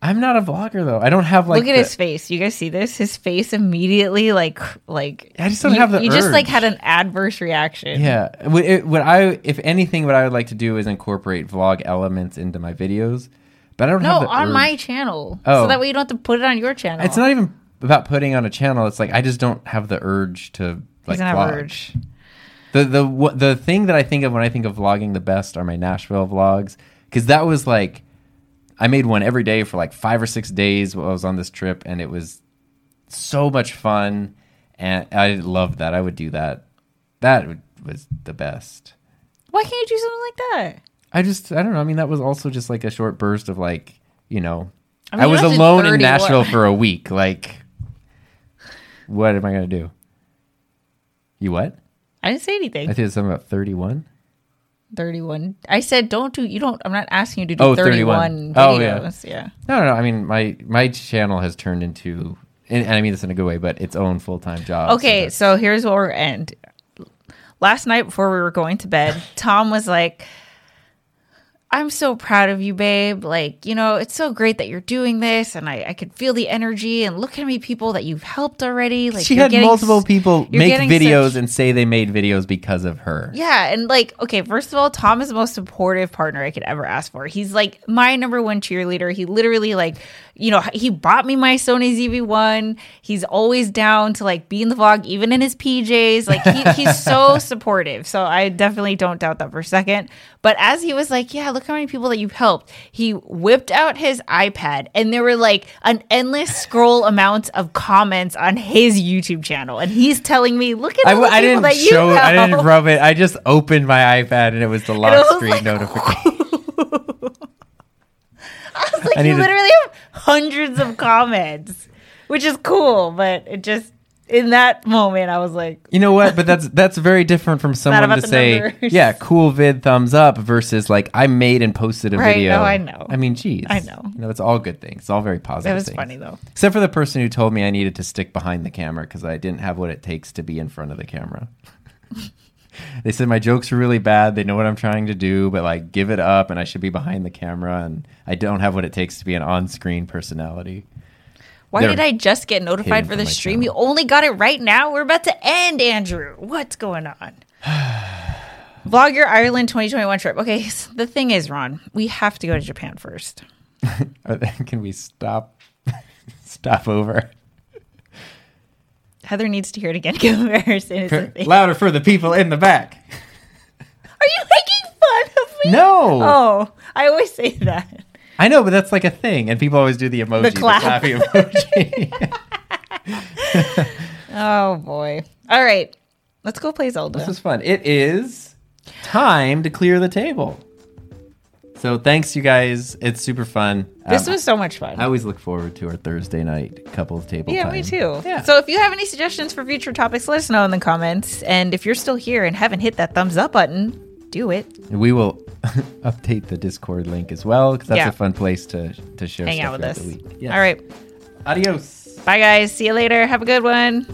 [SPEAKER 1] I'm not a vlogger though. I don't have like
[SPEAKER 2] Look at
[SPEAKER 1] the-
[SPEAKER 2] his face. You guys see this? His face immediately like like
[SPEAKER 1] I just don't
[SPEAKER 2] you,
[SPEAKER 1] have the
[SPEAKER 2] You just like had an adverse reaction.
[SPEAKER 1] Yeah. What, it, what I, if anything, what I would like to do is incorporate vlog elements into my videos, but I don't
[SPEAKER 2] No,
[SPEAKER 1] have the
[SPEAKER 2] on
[SPEAKER 1] urge.
[SPEAKER 2] my channel.
[SPEAKER 1] Oh.
[SPEAKER 2] So that way you don't have to put it on your channel.
[SPEAKER 1] It's not even about putting on a channel. It's like I just don't have the urge to like vlog.
[SPEAKER 2] urge.
[SPEAKER 1] The the wh- the thing that I think of when I think of vlogging the best are my Nashville vlogs because that was like I made one every day for like five or six days while I was on this trip, and it was so much fun, and I loved that. I would do that. That was the best.
[SPEAKER 2] Why can't you do something like that?
[SPEAKER 1] I just I don't know. I mean, that was also just like a short burst of like you know,
[SPEAKER 2] I
[SPEAKER 1] I,
[SPEAKER 2] mean, you
[SPEAKER 1] was
[SPEAKER 2] don't have to
[SPEAKER 1] alone in
[SPEAKER 2] 31.
[SPEAKER 1] Nashville for a week. Like, what am I gonna do? You what?
[SPEAKER 2] I didn't say anything.
[SPEAKER 1] I think it's something about thirty one.
[SPEAKER 2] 31. I said don't do you don't I'm not asking you to do
[SPEAKER 1] Oh,
[SPEAKER 2] 31,
[SPEAKER 1] 31. Oh, yeah.
[SPEAKER 2] videos. yeah.
[SPEAKER 1] No, no, no. I mean, my my channel has turned into, and and I mean this in a good way, but its own full time job.
[SPEAKER 2] Okay,
[SPEAKER 1] that's-
[SPEAKER 2] so here's where we're end. Last night before we were going to bed, Tom was like, I'm so proud of you, babe. Like, you know, it's so great that you're doing this, and I, I could feel the energy. And look how many people that you've helped already. Like,
[SPEAKER 1] she had
[SPEAKER 2] getting
[SPEAKER 1] multiple people make videos
[SPEAKER 2] such-
[SPEAKER 1] and say they made videos because of her.
[SPEAKER 2] Yeah, and like, okay, first of all, Tom is the most supportive partner I could ever ask for. He's like my number one cheerleader. He literally like, you know, he bought me my Sony ZV-1. He's always down to like be in the vlog, even in his PJs. Like he, he's so [laughs] supportive. So I definitely don't doubt that for a second. But as he was like, yeah, look how many people that you've helped. He whipped out his iPad, and there were like an endless scroll amount of comments on his YouTube channel, and he's telling me, look at
[SPEAKER 1] I,
[SPEAKER 2] all
[SPEAKER 1] w-
[SPEAKER 2] the
[SPEAKER 1] I didn't
[SPEAKER 2] that you
[SPEAKER 1] show. I didn't rub it. I just opened my iPad and it was the lock
[SPEAKER 2] was
[SPEAKER 1] screen
[SPEAKER 2] like- [laughs]
[SPEAKER 1] notification.
[SPEAKER 2] I was like,
[SPEAKER 1] I
[SPEAKER 2] you
[SPEAKER 1] need to-
[SPEAKER 2] literally have hundreds of comments, which is cool, but it just in that moment, I was like,
[SPEAKER 1] You know what? But that's that's very different from someone to say,
[SPEAKER 2] numbers.
[SPEAKER 1] "Yeah, cool vid, thumbs up," versus like I made and posted a
[SPEAKER 2] Right,
[SPEAKER 1] video.
[SPEAKER 2] no, I know.
[SPEAKER 1] I mean, geez,
[SPEAKER 2] I know.
[SPEAKER 1] You know, it's all good things. It's all very positive.
[SPEAKER 2] that was
[SPEAKER 1] things.
[SPEAKER 2] funny though.
[SPEAKER 1] Except for the person who told me I needed to stick behind the camera because I didn't have what it takes to be in front of the camera. [laughs] they said my jokes are really bad. They know what I'm trying to do, but like give it up and I should be behind the camera and I don't have what it takes to be an on-screen personality.
[SPEAKER 2] Why did I just get notified
[SPEAKER 1] hidden
[SPEAKER 2] for the stream? You only got it right now. We're about to end, Andrew. What's going on? [sighs] Vlog your Ireland 2021 trip. Okay, s- [laughs] the thing is, Ron, we have to go to Japan first. [laughs]
[SPEAKER 1] Can we stop [laughs] stop over?
[SPEAKER 2] Heather needs to hear it again. Comparison.
[SPEAKER 1] Louder for the people in the back.
[SPEAKER 2] Are you making fun of me?
[SPEAKER 1] No.
[SPEAKER 2] Oh, I always say that.
[SPEAKER 1] I know, but that's like a thing, and people always do the emoji, the,
[SPEAKER 2] clap.
[SPEAKER 1] clappy emoji. [laughs]
[SPEAKER 2] Oh boy. All right. Let's go play Zelda.
[SPEAKER 1] this is fun. It is time to clear the table. So thanks, you guys. It's super fun.
[SPEAKER 2] this
[SPEAKER 1] Um,
[SPEAKER 2] was so much fun.
[SPEAKER 1] I always look forward to our Thursday night couples table
[SPEAKER 2] yeah,
[SPEAKER 1] time.
[SPEAKER 2] me too.
[SPEAKER 1] Yeah.
[SPEAKER 2] So if you have any suggestions for future topics, let us know in the comments. And if you're still here and haven't hit that thumbs up button, do it.
[SPEAKER 1] we will [laughs] update the Discord link as well because that's
[SPEAKER 2] Yeah.
[SPEAKER 1] a fun place to to share
[SPEAKER 2] Hang
[SPEAKER 1] stuff
[SPEAKER 2] out with us.
[SPEAKER 1] Yes.
[SPEAKER 2] All right.
[SPEAKER 1] Adios.
[SPEAKER 2] Bye, guys. See you later. Have a good one.